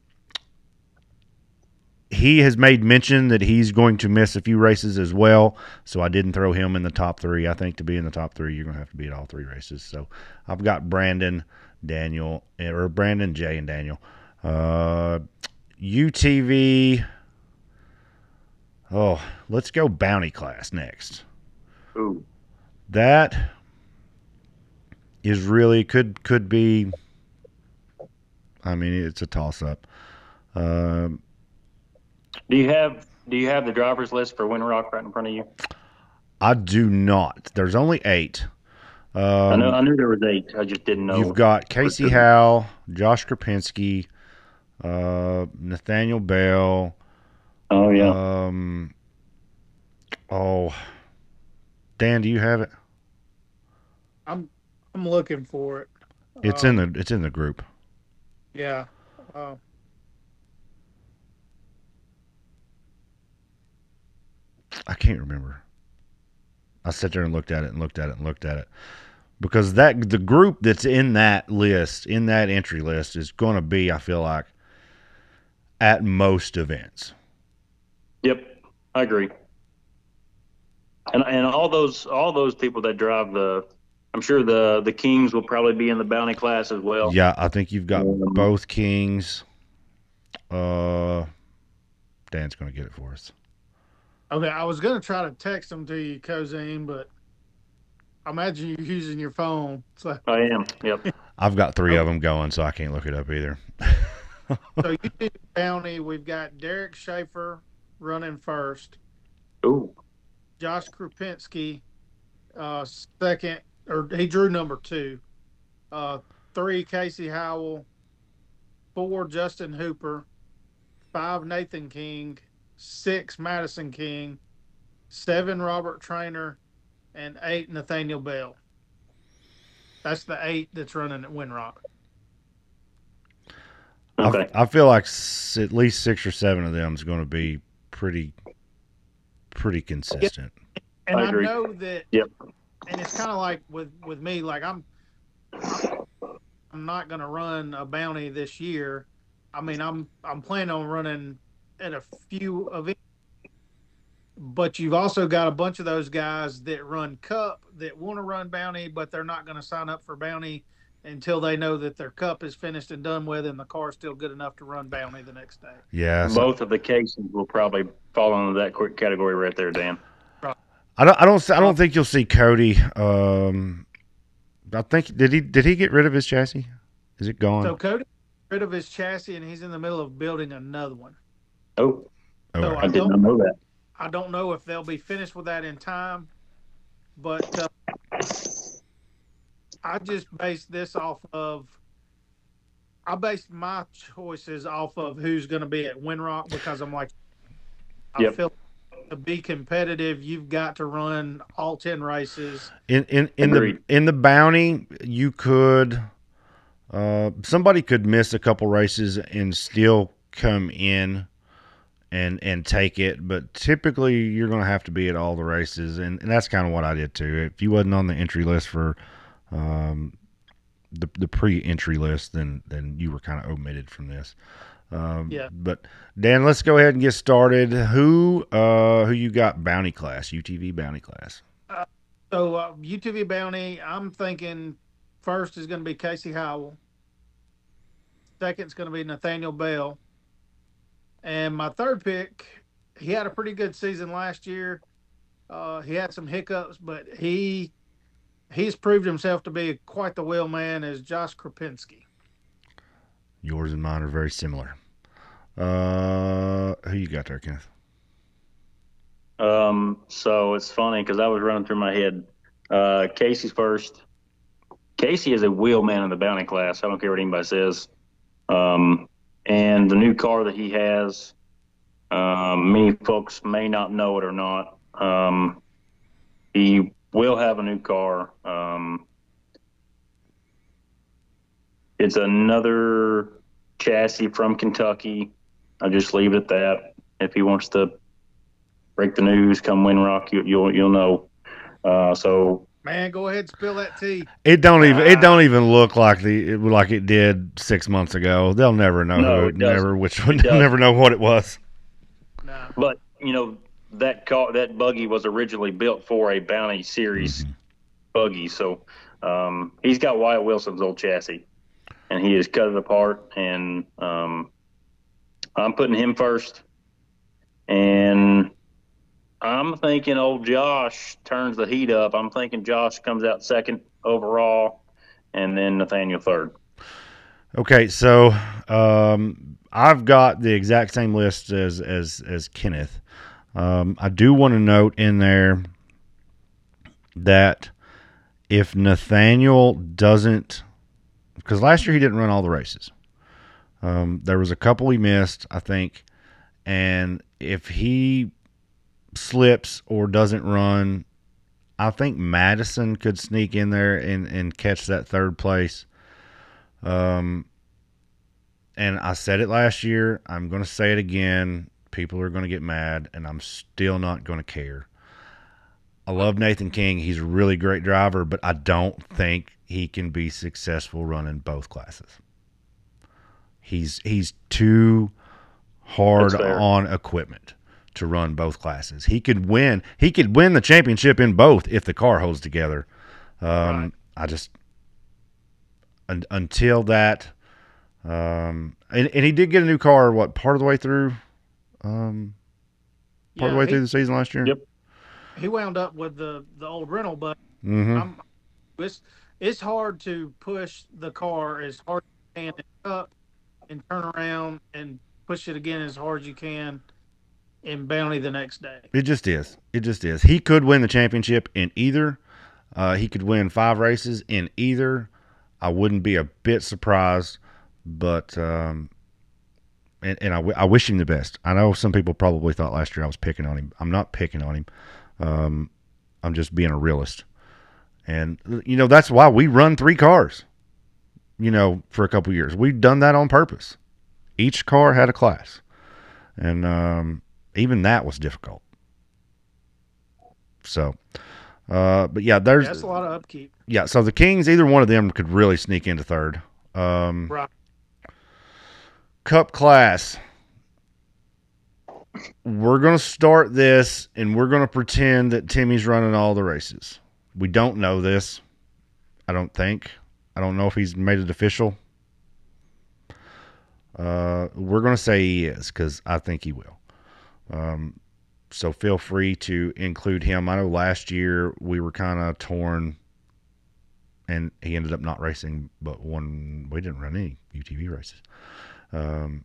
he has made mention that he's going to miss a few races as well. So I didn't throw him in the top three. I think to be in the top three, you're going to have to be at all three races. So I've got Brandon, Daniel, or Brandon, Jay, and Daniel. Uh, UTV. Oh, let's go bounty class next. Ooh. That is really could could be. I mean, it's a toss up. Um, Do you have Do you have the drivers list for Windrock right in front of you? I do not. There's only eight. Um, I know. I knew there was eight. I just didn't know. You've got Casey Howe, Josh Krupinski, uh, Nathaniel Bell. oh yeah. Um, oh, Dan, do you have it? I'm I'm looking for it. It's Um, in the it's in the group. Yeah. Uh, I can't remember. I sat there and looked at it and looked at it and looked at it. because that the group that's in that list in that entry list is going to be I feel like at most events. Yep, I agree. And and all those all those people that drive the, I'm sure the the Kings will probably be in the bounty class as well. Yeah, I think you've got Um, both kings. Uh, Dan's going to get it for us. Okay, I was gonna try to text them to you, Cozine, but I imagine you're using your phone. So, I am. Yep. I've got three of them going, so I can't look it up either. so you do bounty. We've got Derek Schaefer running first, Ooh. Josh Krupinski uh, second, or he drew number two. Uh, three Casey Howell, four Justin Hooper, five Nathan King, six Madison King, seven Robert Trainer, and eight Nathaniel Bell. That's the eight that's running at Windrock. I- Okay. I, feel like s- at least six or seven of them is going to be pretty, pretty consistent. And I I, know that. Yep. And it's kind of like with with me, like I'm, I'm not going to run a bounty this year. I mean, I'm I'm planning on running at a few events, but you've also got a bunch of those guys that run cup that want to run bounty, but they're not going to sign up for bounty until they know that their cup is finished and done with, and the car's still good enough to run bounty the next day. Yeah, so Both of the cases will probably fall into that quick category right there, Dan. I don't, I don't, I don't think you'll see Cody. Um, I think did he did he get rid of his chassis? Is it gone? So Cody got rid of his chassis, and he's in the middle of building another one. Oh, Oh, so all I did not know that. I don't know if they'll be finished with that in time, but uh, I just based this off of. I based my choices off of who's going to be at Windrock because I'm like, I Yep. feel to be competitive, you've got to run all ten races. in in in the in the bounty, you could uh, somebody could miss a couple races and still come in and and take it, but typically you're going to have to be at all the races, and, and that's kind of what I did too. If you wasn't on the entry list for um, the the pre-entry list, then then you were kind of omitted from this. Um, Yeah. But Dan, let's go ahead and get started. Who uh who you got bounty class? UTV bounty class. So uh, UTV bounty, I'm thinking first is going to be Casey Howell. Second is going to be Nathaniel Bell. And my third pick, he had a pretty good season last year. Uh, he had some hiccups, but he he's proved himself to be quite the wheel man. Is Josh Krupinski? Yours and mine are very similar. Uh, who you got there, Kenneth? Um, so it's funny because I was running through my head. Uh, Casey's first. Casey is a wheelman in the bounty class. I don't care what anybody says. Um, and the new car that he has, um, many folks may not know it or not. Um, he will have a new car. Um, it's another chassis from Kentucky. I'll just leave it at that. If he wants to break the news, come Windrock, you, you'll you'll know. Uh, so Man, go ahead, spill that tea. It don't even it Ah. don't even look like the it, like it did six months ago. They'll never know No, who it it, doesn't. never which one. They'll never know what it was. Nah. But you know that car, that buggy was originally built for a Bounty Series Mhm. buggy, so um, he's got Wyatt Wilson's old chassis, and he has cut it apart. And um, I'm putting him first, and I'm thinking old Josh turns the heat up. I'm thinking Josh comes out second overall, and then Nathaniel third. Okay, so um, I've got the exact same list as as as Kenneth. Um, I do want to note in there that if Nathaniel doesn't, because last year he didn't run all the races. Um, there was a couple he missed, I think, and if he slips or doesn't run, I think Madison could sneak in there and, and catch that third place. Um, and I said it last year. I'm going to say it again. People are going to get mad, and I'm still not going to care. I love Nathan King. He's a really great driver, but I don't think he can be successful running both classes. He's he's too hard on equipment to run both classes. He could win. He could win the championship in both if the car holds together. Um, Right. I just un, until that, um, and, and he did get a new car. What part of the way through? Um, part of the way he, through the season last year. Yep. he wound up with the the old rental, but hmm it's it's hard to push the car as hard as you can up and turn around and push it again as hard as you can in Bounty the next day. It just is. It just is. He could win the championship in either. Uh, he could win five races in either. I wouldn't be a bit surprised, but um, and, and I, w- I wish him the best. I know some people probably thought last year I was picking on him. I'm not picking on him. Um, I'm just being a realist, and you know that's why we run three cars. You know, for a couple years, we've done that on purpose. Each car had a class, and um, even that was difficult. So, uh, but yeah, there's Yeah, that's a lot of upkeep. yeah. So the Kings, either one of them could really sneak into third. Um, Right. Cup class. We're gonna start this, and we're gonna pretend that Timmy's running all the races. We don't know this. I don't think. I don't know if he's made it official. Uh, we're gonna say he is because I think he will. Um, so feel free to include him. I know last year we were kind of torn, and he ended up not racing, but one we didn't run any UTV races. Um,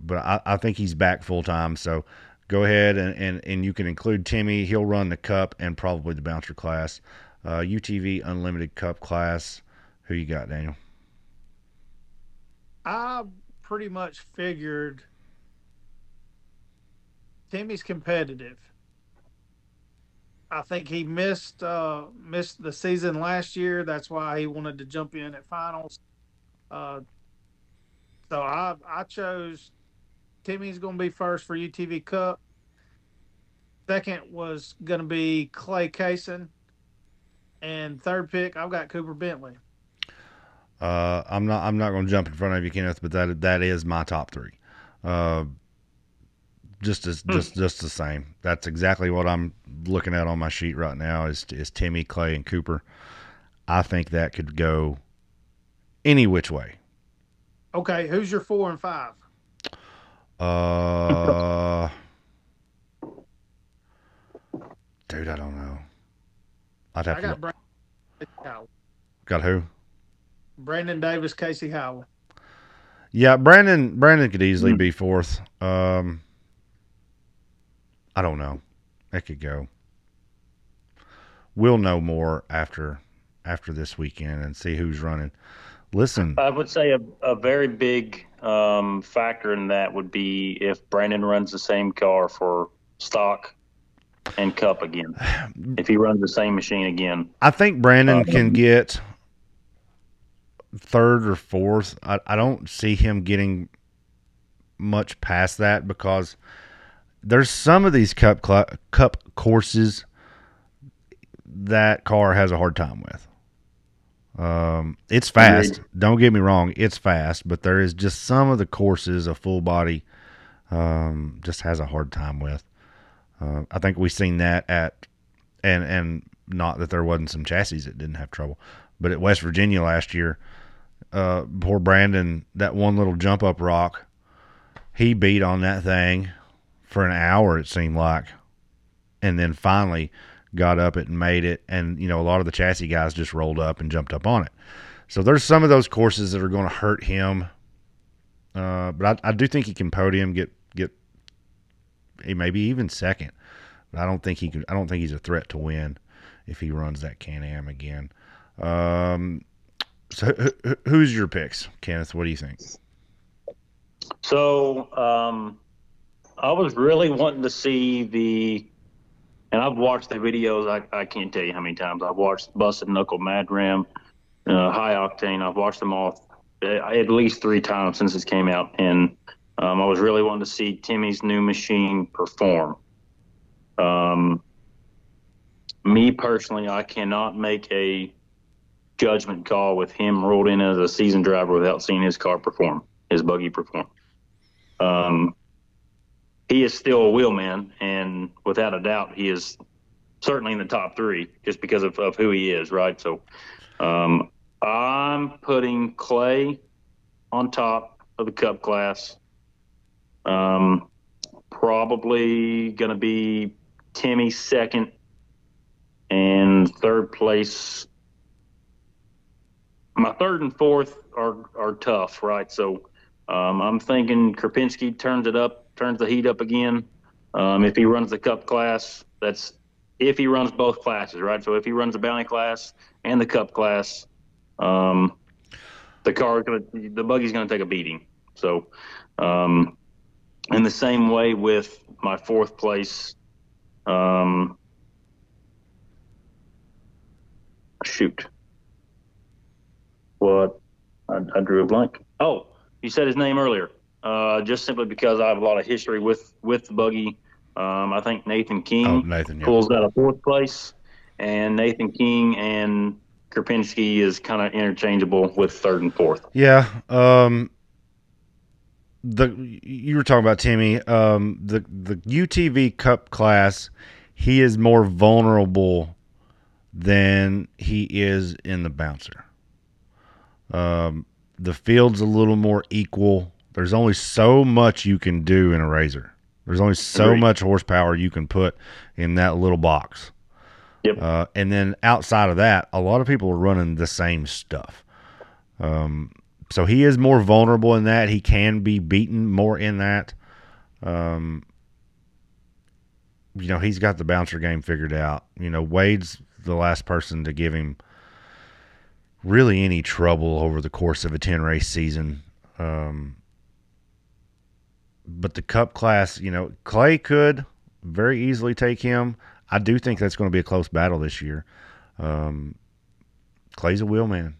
but I, I think he's back full time. So go ahead and, and, and you can include Timmy. He'll run the cup and probably the bouncer class. Uh, UTV Unlimited Cup class. Who you got, Daniel? I pretty much figured Timmy's competitive. I think he missed uh, missed the season last year. That's why he wanted to jump in at finals. Uh, so I I chose Timmy's going to be first for UTV Cup. Second was going to be Clay Kaysen, and third pick I've got Cooper Bentley. Uh, I'm not. I'm not going to jump in front of you, Kenneth, but that that is my top three. Just as just just the same. That's exactly what I'm looking at on my sheet right now. Is is Timmy, Clay, and Cooper. I think that could go any which way. Okay, who's your four and five? Uh, dude, I don't know. I'd have I to. got look. Brandon, Got who? Brandon Davis, Casey Howell. Yeah, Brandon. Brandon could easily Hmm. be fourth. Um, I don't know. That could go. We'll know more after after this weekend and see who's running. Listen, I would say a, a very big um, factor in that would be if Brandon runs the same car for stock and cup again. If he runs the same machine again, I think Brandon Um, can get third or fourth. I, I don't see him getting much past that because there's some of these cup cl- cup courses that car has a hard time with. Um, it's fast. Don't get me wrong, it's fast, but there is just some of the courses a full body um, just has a hard time with. Uh, I think we've seen that at and and not that there wasn't some chassis that didn't have trouble, but at West Virginia last year, uh, poor Brandon, that one little jump up rock, he beat on that thing for an hour. It seemed like, and then finally got up it and made it. And you know, a lot of the chassis guys just rolled up and jumped up on it. So there's some of those courses that are going to hurt him. Uh, but I, I do think he can podium, get get, eh, maybe even second. But I don't think he could. I don't think he's a threat to win if he runs that Can Am again. Um, so who- who- who's your picks, Kenneth? What do you think? So um, I was really wanting to see the, and I've watched the videos. I, I can't tell you how many times I've watched Busted Knuckle, Mad Ram, uh, High Octane. I've watched them all uh, at least three times since it came out, and um, I was really wanting to see Timmy's new machine perform. Um, me personally, I cannot make a judgment call with him rolled in as a season driver without seeing his car perform, his buggy perform. Um, he is still a wheelman, and without a doubt, he is certainly in the top three just because of, of who he is, right? So um, I'm putting Clay on top of the Cup class. Um, probably going to be Timmy second, and third place. My third and fourth are are tough, right? So um, I'm thinking Krupinski turns it up, turns the heat up again. Um, if he runs the Cup class, that's if he runs both classes, right? So if he runs the bounty class and the Cup class, um, the car gonna the buggy's gonna take a beating. So, um, in the same way with my fourth place, um, shoot, what I, I drew a blank. Oh, you said his name earlier. Uh, just simply because I have a lot of history with with the buggy. Um, I think Nathan King Oh, Nathan, yeah. pulls out of fourth place, and Nathan King and Krupinski is kind of interchangeable with third and fourth. Yeah. Um the you were talking about Timmy. Um the the UTV Cup class, he is more vulnerable than he is in the bouncer. Um the field's a little more equal. There's only so much you can do in a razor. There's only so Agreed. much horsepower you can put in that little box. Yep. Uh, and then outside of that, a lot of people are running the same stuff. Um, so he is more vulnerable in that. He can be beaten more in that. Um, you know, he's got the bouncer game figured out. You know, Wade's the last person to give him really any trouble over the course of a 10 race season. Um, but the cup class, you know, Clay could very easily take him. I do think that's going to be a close battle this year. Um, Clay's a wheelman.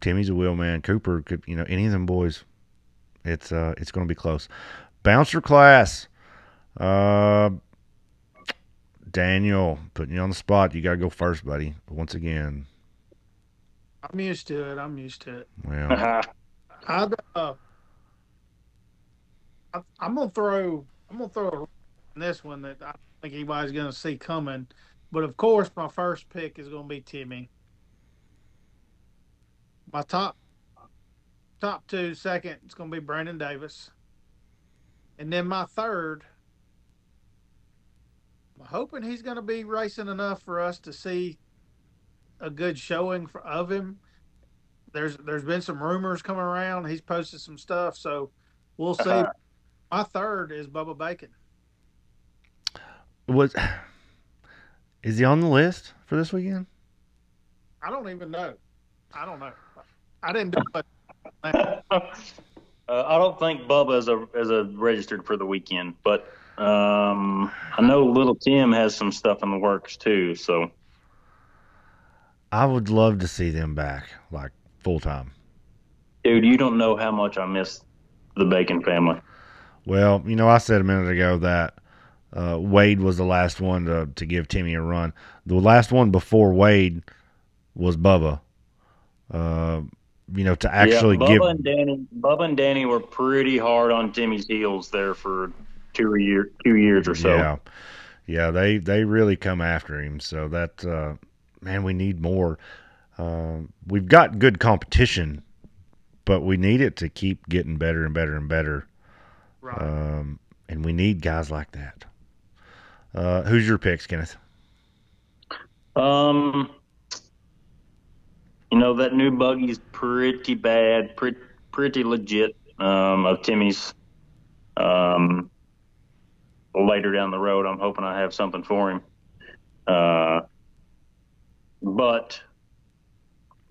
Timmy's a wheelman. Cooper could, you know, any of them boys. It's uh, it's going to be close. Bouncer class. Uh, Daniel, putting you on the spot. You got to go first, buddy. Once again, I'm used to it. I'm used to it. well, I'd, uh, I, I'm gonna throw. I'm gonna throw this one that I think anybody's gonna see coming. But of course, my first pick is gonna be Timmy. My top, top two, second, it's gonna be Brandon Davis, and then my third. I'm hoping he's gonna be racing enough for us to see a good showing for, of him there's there's been some rumors coming around. He's posted some stuff, so we'll see. Uh-huh. My third is Bubba Bacon. was is he on the list for this weekend? I don't even know. I don't know. I didn't do it. Uh, I don't think Bubba is a is a registered for the weekend, but um, I know Little Tim has some stuff in the works too. So I would love to see them back, like full time. dude, you don't know how much I miss the Bacon family. Well, you know, I said a minute ago that uh, Wade was the last one to, to give Timmy a run. The last one before Wade was Bubba. Uh, you know, to actually yeah, Bubba give. and Danny, Bubba and Danny were pretty hard on Timmy's heels there for two year two years or so. Yeah, yeah, they they really come after him. So that uh, man, we need more. Um, we've got good competition, but we need it to keep getting better and better and better. Right. Um, and we need guys like that. Uh, who's your picks, Kenneth? Um, you know that new buggy's pretty bad, pretty pretty legit. Um, of Timmy's. Um, later down the road, I'm hoping I have something for him. Uh, but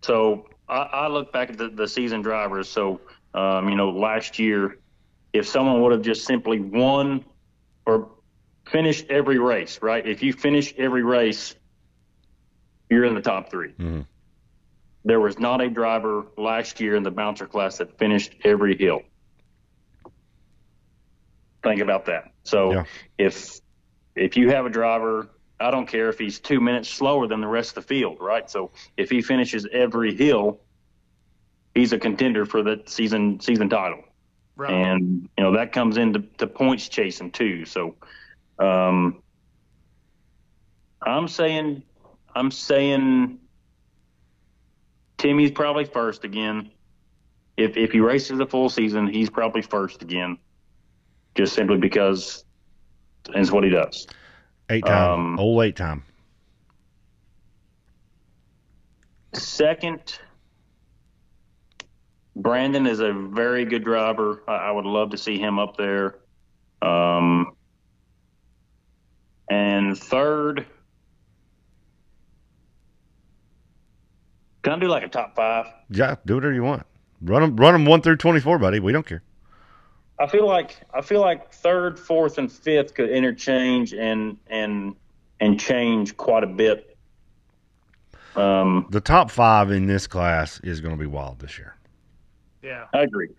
so I, I look back at the, the season drivers. So um, you know, last year, if someone would have just simply won or finished every race, right? If you finish every race you're in the top 3 Mhm. There was not a driver last year in the bouncer class that finished every hill. Think about that. So Yeah. if if you have a driver I don't care if he's two minutes slower than the rest of the field, right? So if he finishes every hill, he's a contender for the season season title. Right. And you know that comes into to points chasing too. So um, I'm saying I'm saying Timmy's probably first again. If if he races the full season, he's probably first again. Just simply because it's what he does. Eight time, Um, old eight time. Second, Brandon is a very good driver. I, I would love to see him up there. Um, and third, can I do like a top five? Yeah, do whatever you want. Run them, run them one through twenty four, buddy. We don't care. I feel like I feel like third, fourth, and fifth could interchange and and and change quite a bit. Um, The top five in this class is going to be wild this year. Yeah. I agree.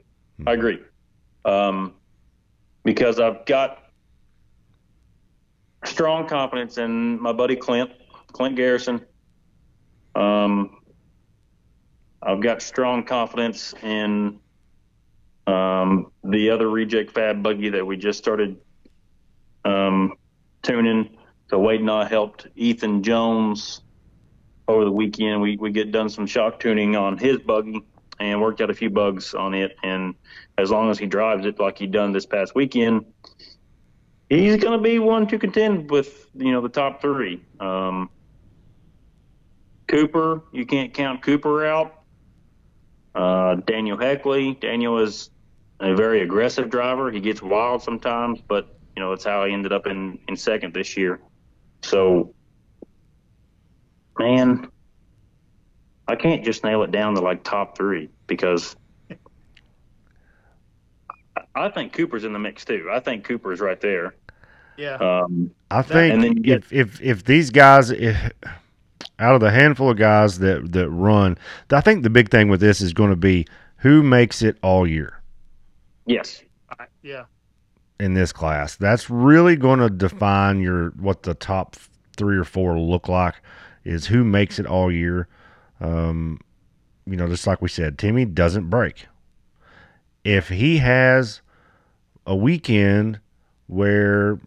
I agree. Um, because I've got strong confidence in my buddy Clint, Clint Garrison. Um, I've got strong confidence in um, the other reject fab buggy that we just started um, tuning. So Wade and I helped Ethan Jones over the weekend. We we get done some shock tuning on his buggy and worked out a few bugs on it. And as long as he drives it like he done this past weekend, he's going to be one to contend with you know the top three. Um, Cooper, you can't count Cooper out. Uh, Daniel Heckley, Daniel is a very aggressive driver. He gets wild sometimes, but you know it's how he ended up in in second this year. So, man, I can't just nail it down to like top three because I think Cooper's in the mix too. I think Cooper's right there. Yeah. I Um, and think then get- if, if if these guys, if, out of the handful of guys that that run, I think the big thing with this is going to be who makes it all year yes, yeah. in this class. That's really going to define your what the top three or four look like. Is who makes it all year. Um, you know, just like we said, Timmy doesn't break. If he has a weekend where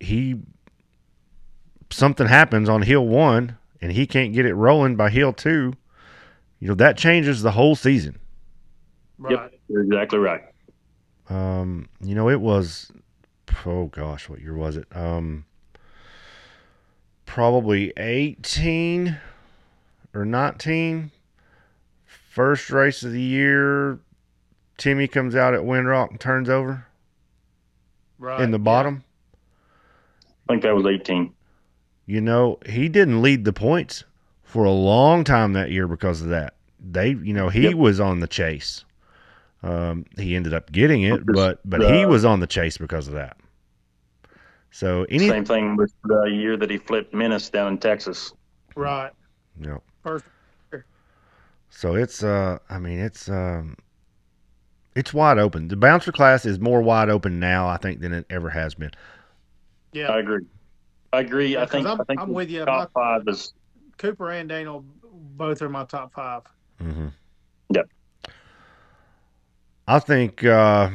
he something happens on hill one and he can't get it rolling by hill two, you know that changes the whole season. Right. yep, you're exactly right. Um, you know it was, oh gosh, what year was it? Um, probably eighteen or nineteen. First race of the year, Timmy comes out at Windrock and turns over Right. in the bottom. I think that was 18. You know, he didn't lead the points for a long time that year because of that. They, you know, he Yep. was on the chase. Um, he ended up getting it, but but he Uh, was on the chase because of that. So any, Same thing with the year that he flipped Menace down in Texas. Right. you know, First. so it's uh, I mean, it's um, it's wide open. The bouncer class is more wide open now, I think, than it ever has been. Yeah. I agree. I agree. Yeah, I 'cause think I'm- I think I'm with you. top five is Cooper and Daniel both are my top five. Mm-hmm. Yep. I think uh,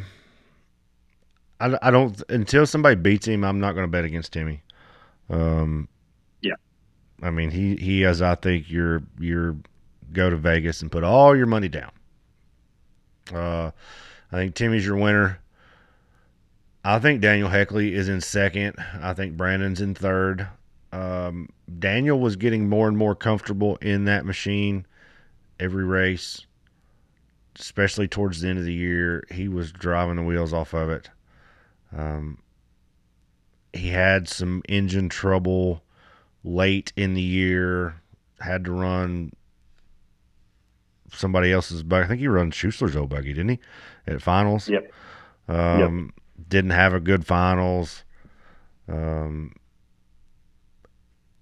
I, I don't until somebody beats him. I'm not going to bet against Timmy. Um, Yeah. I mean he he has. I think your your go to Vegas and put all your money down. Uh, I think Timmy's your winner. I think Daniel Heckley is in second. I think Brandon's in third. Um, Daniel was getting more and more comfortable in that machine every race, especially towards the end of the year. He was driving the wheels off of it. Um, he had some engine trouble late in the year, had to run somebody else's buggy. I think he run Schussler's old buggy, didn't he? At finals. Yep. Um, Didn't have a good finals. Um,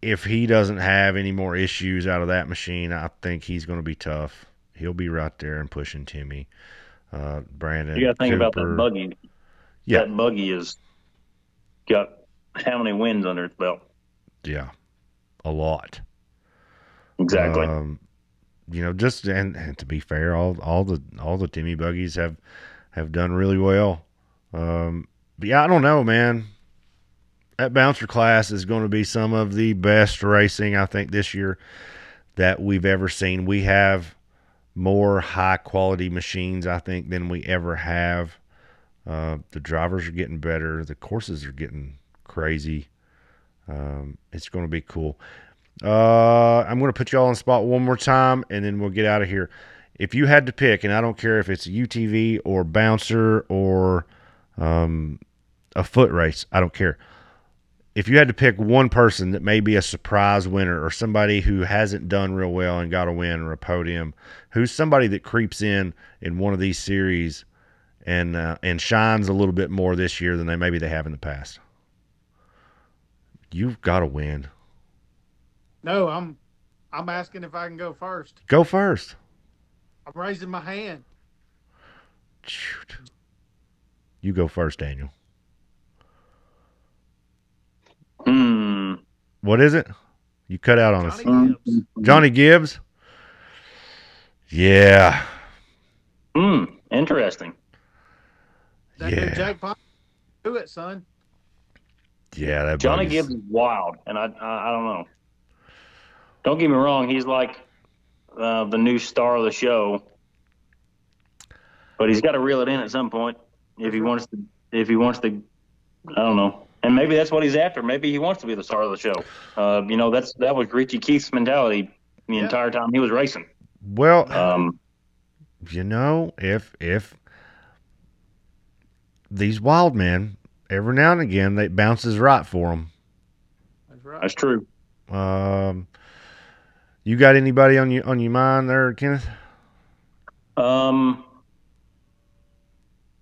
if he doesn't have any more issues out of that machine, I think he's going to be tough. He'll be right there and pushing Timmy, uh, Brandon. You got to think about Cooper. that buggy. Yeah. That buggy has got how many wins under its belt? Yeah, a lot. Exactly. Um, you know, just and, and to be fair, all all the all the Timmy buggies have have done really well. Um, but yeah, I don't know, man. That bouncer class is going to be some of the best racing I think this year that we've ever seen. We have more high quality machines, I think, than we ever have. Uh, the drivers are getting better. The courses are getting crazy. Um, it's going to be cool. Uh, I'm going to put you all on spot one more time, and then we'll get out of here. If you had to pick, and I don't care if it's a UTV or bouncer or um, a foot race, I don't care. If you had to pick one person that may be a surprise winner or somebody who hasn't done real well and got a win or a podium, who's somebody that creeps in in one of these series and uh, and shines a little bit more this year than they maybe they have in the past, you've got to win. No, I'm I'm asking if I can go first. Go first. I'm raising my hand. Shoot. You go first, Daniel. Hmm. What is it? You cut out on Johnny us. Gibbs. Johnny Gibbs? Yeah. Hmm. Interesting. That Yeah. dude Pop. Do it, son. Yeah, that Johnny buggy's- Gibbs is wild, and I, I I don't know. Don't get me wrong; he's like uh, the new star of the show, but he's got to reel it in at some point if he wants to. If he wants to, I don't know. And maybe that's what he's after. Maybe he wants to be the star of the show. Uh, you know, that's that was Richie Keith's mentality the Yeah. entire time he was racing. Well, Um, you know, if if these wild men every now and again they bounces right for them. That's right. that's true. Um, you got anybody on you on your mind there, Kenneth? Um,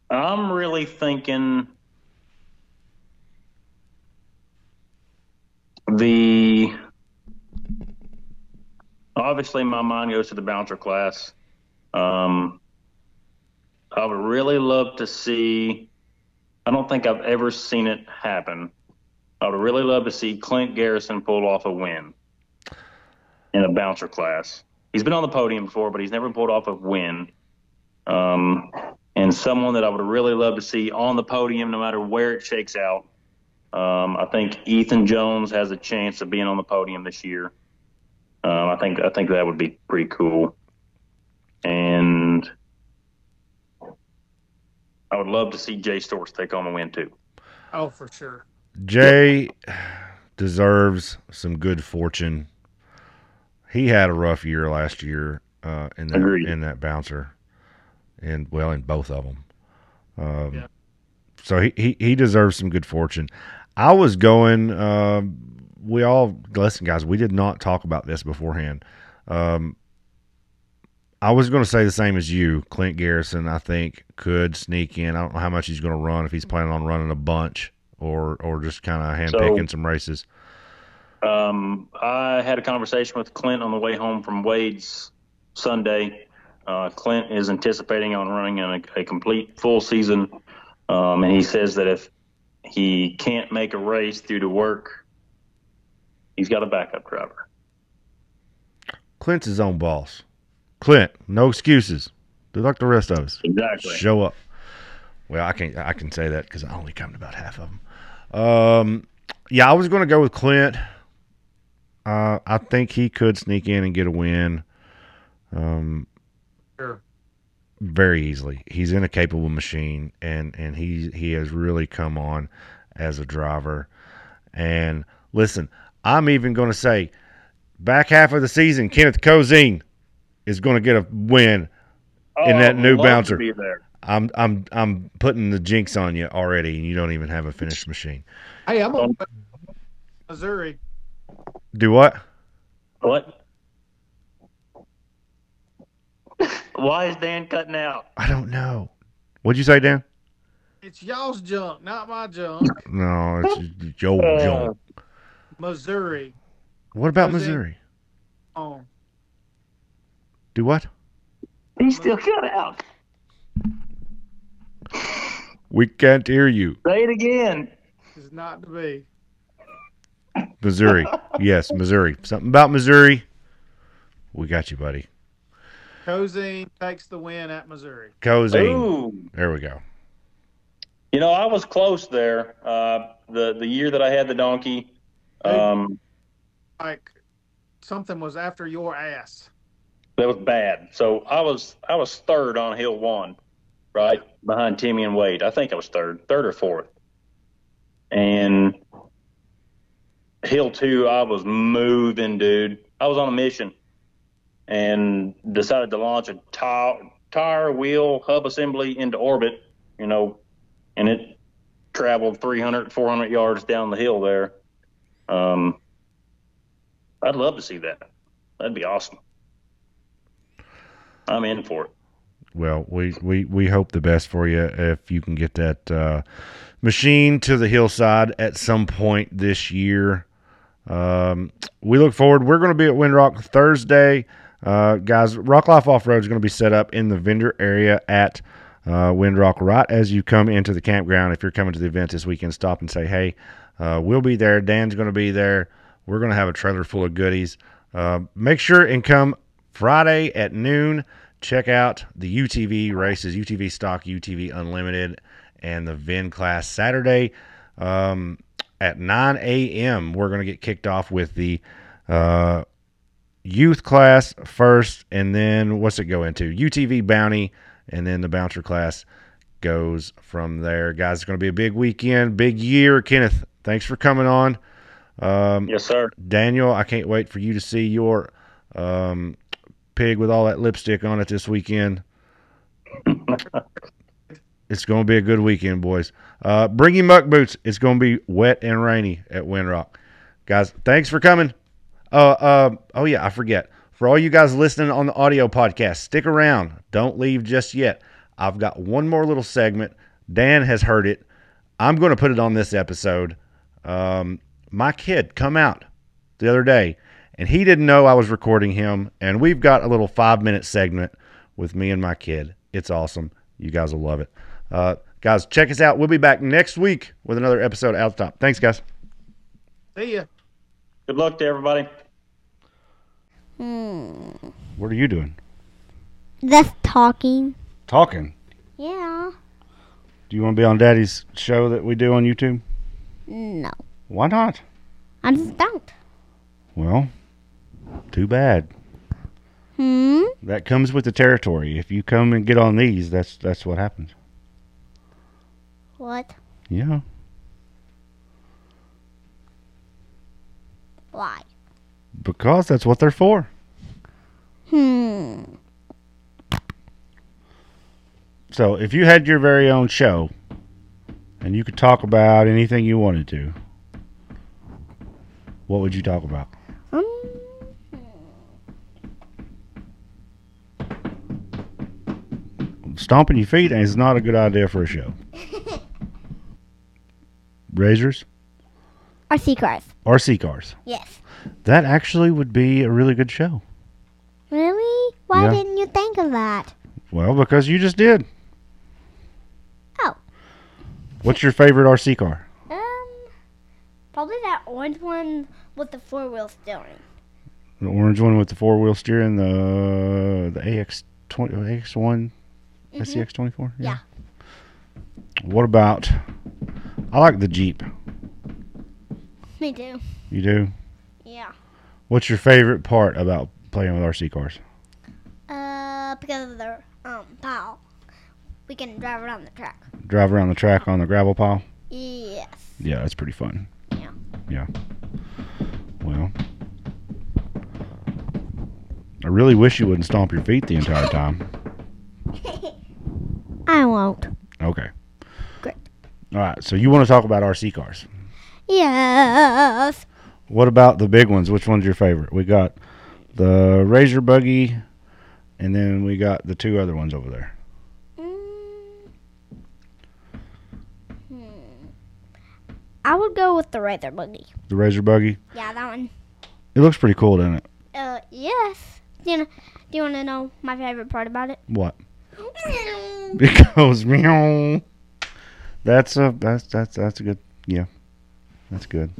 I'm really thinking the. Obviously, my mind goes to the bouncer class. Um, I would really love to see. I don't think I've ever seen it happen. I would really love to see Clint Garrison pull off a win in a bouncer class. He's been on the podium before, but he's never pulled off a win. Um, and someone that I would really love to see on the podium, no matter where it shakes out. Um, I think Ethan Jones has a chance of being on the podium this year. Um, I think I think that would be pretty cool. And I would love to see Jay Storts take on the win too. Oh, for sure. Jay deserves some good fortune. He had a rough year last year uh, in that Agreed. in that bouncer, and well, in both of them. Um, Yeah. So he, he he deserves some good fortune. I was going. Um, we all listen, guys. We did not talk about this beforehand. Um, I was going to say the same as you. Clint Garrison, I think, could sneak in. I don't know how much he's going to run. If he's planning on running a bunch or or just kind of handpicking some races. Um, I had a conversation with Clint on the way home from Wade's Sunday. Uh, Clint is anticipating on running a, a complete full season, um, and he says that if he can't make a race due to work, he's got a backup driver. Clint's his own boss. Clint, no excuses. Do like the rest of us. Exactly. Show up. Well, I can I can say that because I only come to about half of them. Um, yeah, I was going to go with Clint. Uh, I think he could sneak in and get a win. Um, Sure. very easily. He's in a capable machine, and and he he has really come on as a driver. And listen, I'm even going to say, back half of the season, Kenneth Cozine is going to get a win. In that Oh, new bouncer. be there. I'm I'm I'm putting the jinx on you already, and you don't even have a finished machine. Hey, I'm on Missouri. Do what? What? Why is Dan cutting out? I don't know. What'd you say, Dan? It's y'all's junk, not my junk. No, it's your Uh, junk. Missouri. What about Missouri? On. Do what? He still cut out. We can't hear you. Say it again. Is not to be. Missouri. yes, Missouri. Something about Missouri. We got you, buddy. Cozine takes the win at Missouri. Cozine. Ooh, There we go. you know, I was close there. Uh, the the year that I had the donkey, um, Like something was after your ass. That was bad. So I was I was third on hill one, right behind Timmy and Wade. I think I was third, third or fourth. And hill two, I was moving, dude. I was on a mission, and decided to launch a tire, tire wheel hub assembly into orbit. You know, and it traveled 300, 400 yards down the hill there. Um, I'd love to see that. That'd be awesome. I'm in for it. Well, we, we, we hope the best for you if you can get that uh, machine to the hillside at some point this year. Um, we look forward. We're going to be at Windrock Thursday. Uh, guys, Rock Life Off Road is going to be set up in the vendor area at uh, Windrock right as you come into the campground. If you're coming to the event this weekend, stop and say, hey, uh, we'll be there. Dan's going to be there. We're going to have a trailer full of goodies. Uh, make sure and come Friday at noon. Check out the UTV races, UTV Stock, UTV Unlimited, and the VIN class Saturday um, at 9 a.m. We're going to get kicked off with the uh, youth class first, and then what's it go into? UTV Bounty, and then the bouncer class goes from there. Guys, it's going to be a big weekend, big year. Kenneth, thanks for coming on. Um, Yes, sir. Daniel, I can't wait for you to see your um, pig with all that lipstick on it this weekend. it's going to be a good weekend, boys. Uh, bring your muck boots. It's going to be wet and rainy at Windrock. Guys, thanks for coming. Uh, uh, oh, yeah, I forget. For all you guys listening on the audio podcast, stick around. Don't leave just yet. I've got one more little segment. Dan has heard it. I'm going to put it on this episode. Um, my kid come out the other day and he didn't know I was recording him. And we've got a little five minute segment with me and my kid. It's awesome. You guys will love it. Uh, guys, check us out. We'll be back next week with another episode out the top. Thanks, guys. See ya. Good luck to everybody. Hmm. What are you doing? Just talking. Talking. Yeah. Do you want to be on Daddy's show that we do on YouTube? No. Why not? I just don't. Well, too bad. Hmm. That comes with the territory. If you come and get on these, that's that's what happens. What? Yeah. Why? Because that's what they're for. Hmm. So if you had your very own show and you could talk about anything you wanted to, what would you talk about? Um. Stomping your feet is not a good idea for a show. Razors RC cars. RC cars. Yes. That actually would be a really good show. Really? Why Yeah. didn't you think of that? Well, because you just did. Oh. What's your favorite RC car? Um. Probably that orange one with the four wheel steering. The orange one with the four wheel steering, the the AX twenty AX one, SCX twenty four. Yeah. What about? I like the Jeep. Me too. You do. Yeah. What's your favorite part about playing with RC cars? Uh, because of the um pile, we can drive around the track. Drive around the track on the gravel pile. Yes. Yeah, that's pretty fun. Yeah. Yeah. Well, I really wish you wouldn't stomp your feet the entire time. I won't. Okay. Great. All right. So you want to talk about RC cars? Yes. What about the big ones? Which one's your favorite? We got the Razor buggy, and then we got the two other ones over there. Mm. Hmm. I would go with the Razor Buggy. The Razor buggy. Yeah, that one. It looks pretty cool, doesn't it? Uh, yes. Do you, know, do you want to know my favorite part about it? What? It goes meow. That's a that's that's that's a good yeah. That's good.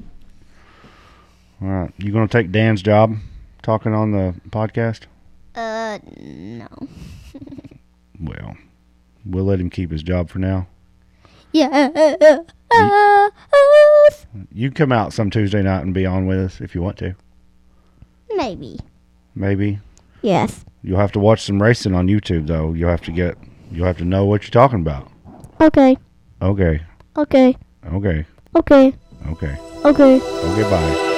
All right. You gonna take Dan's job talking on the podcast? Uh, no. Well, we'll let him keep his job for now. Yeah. You can come out some Tuesday night and be on with us if you want to. Maybe. Maybe. Yes. You'll have to watch some racing on YouTube though. You'll have to get you'll have to know what you're talking about. Okay. Okay. Okay. Okay. Okay. Okay. Okay. Okay, bye.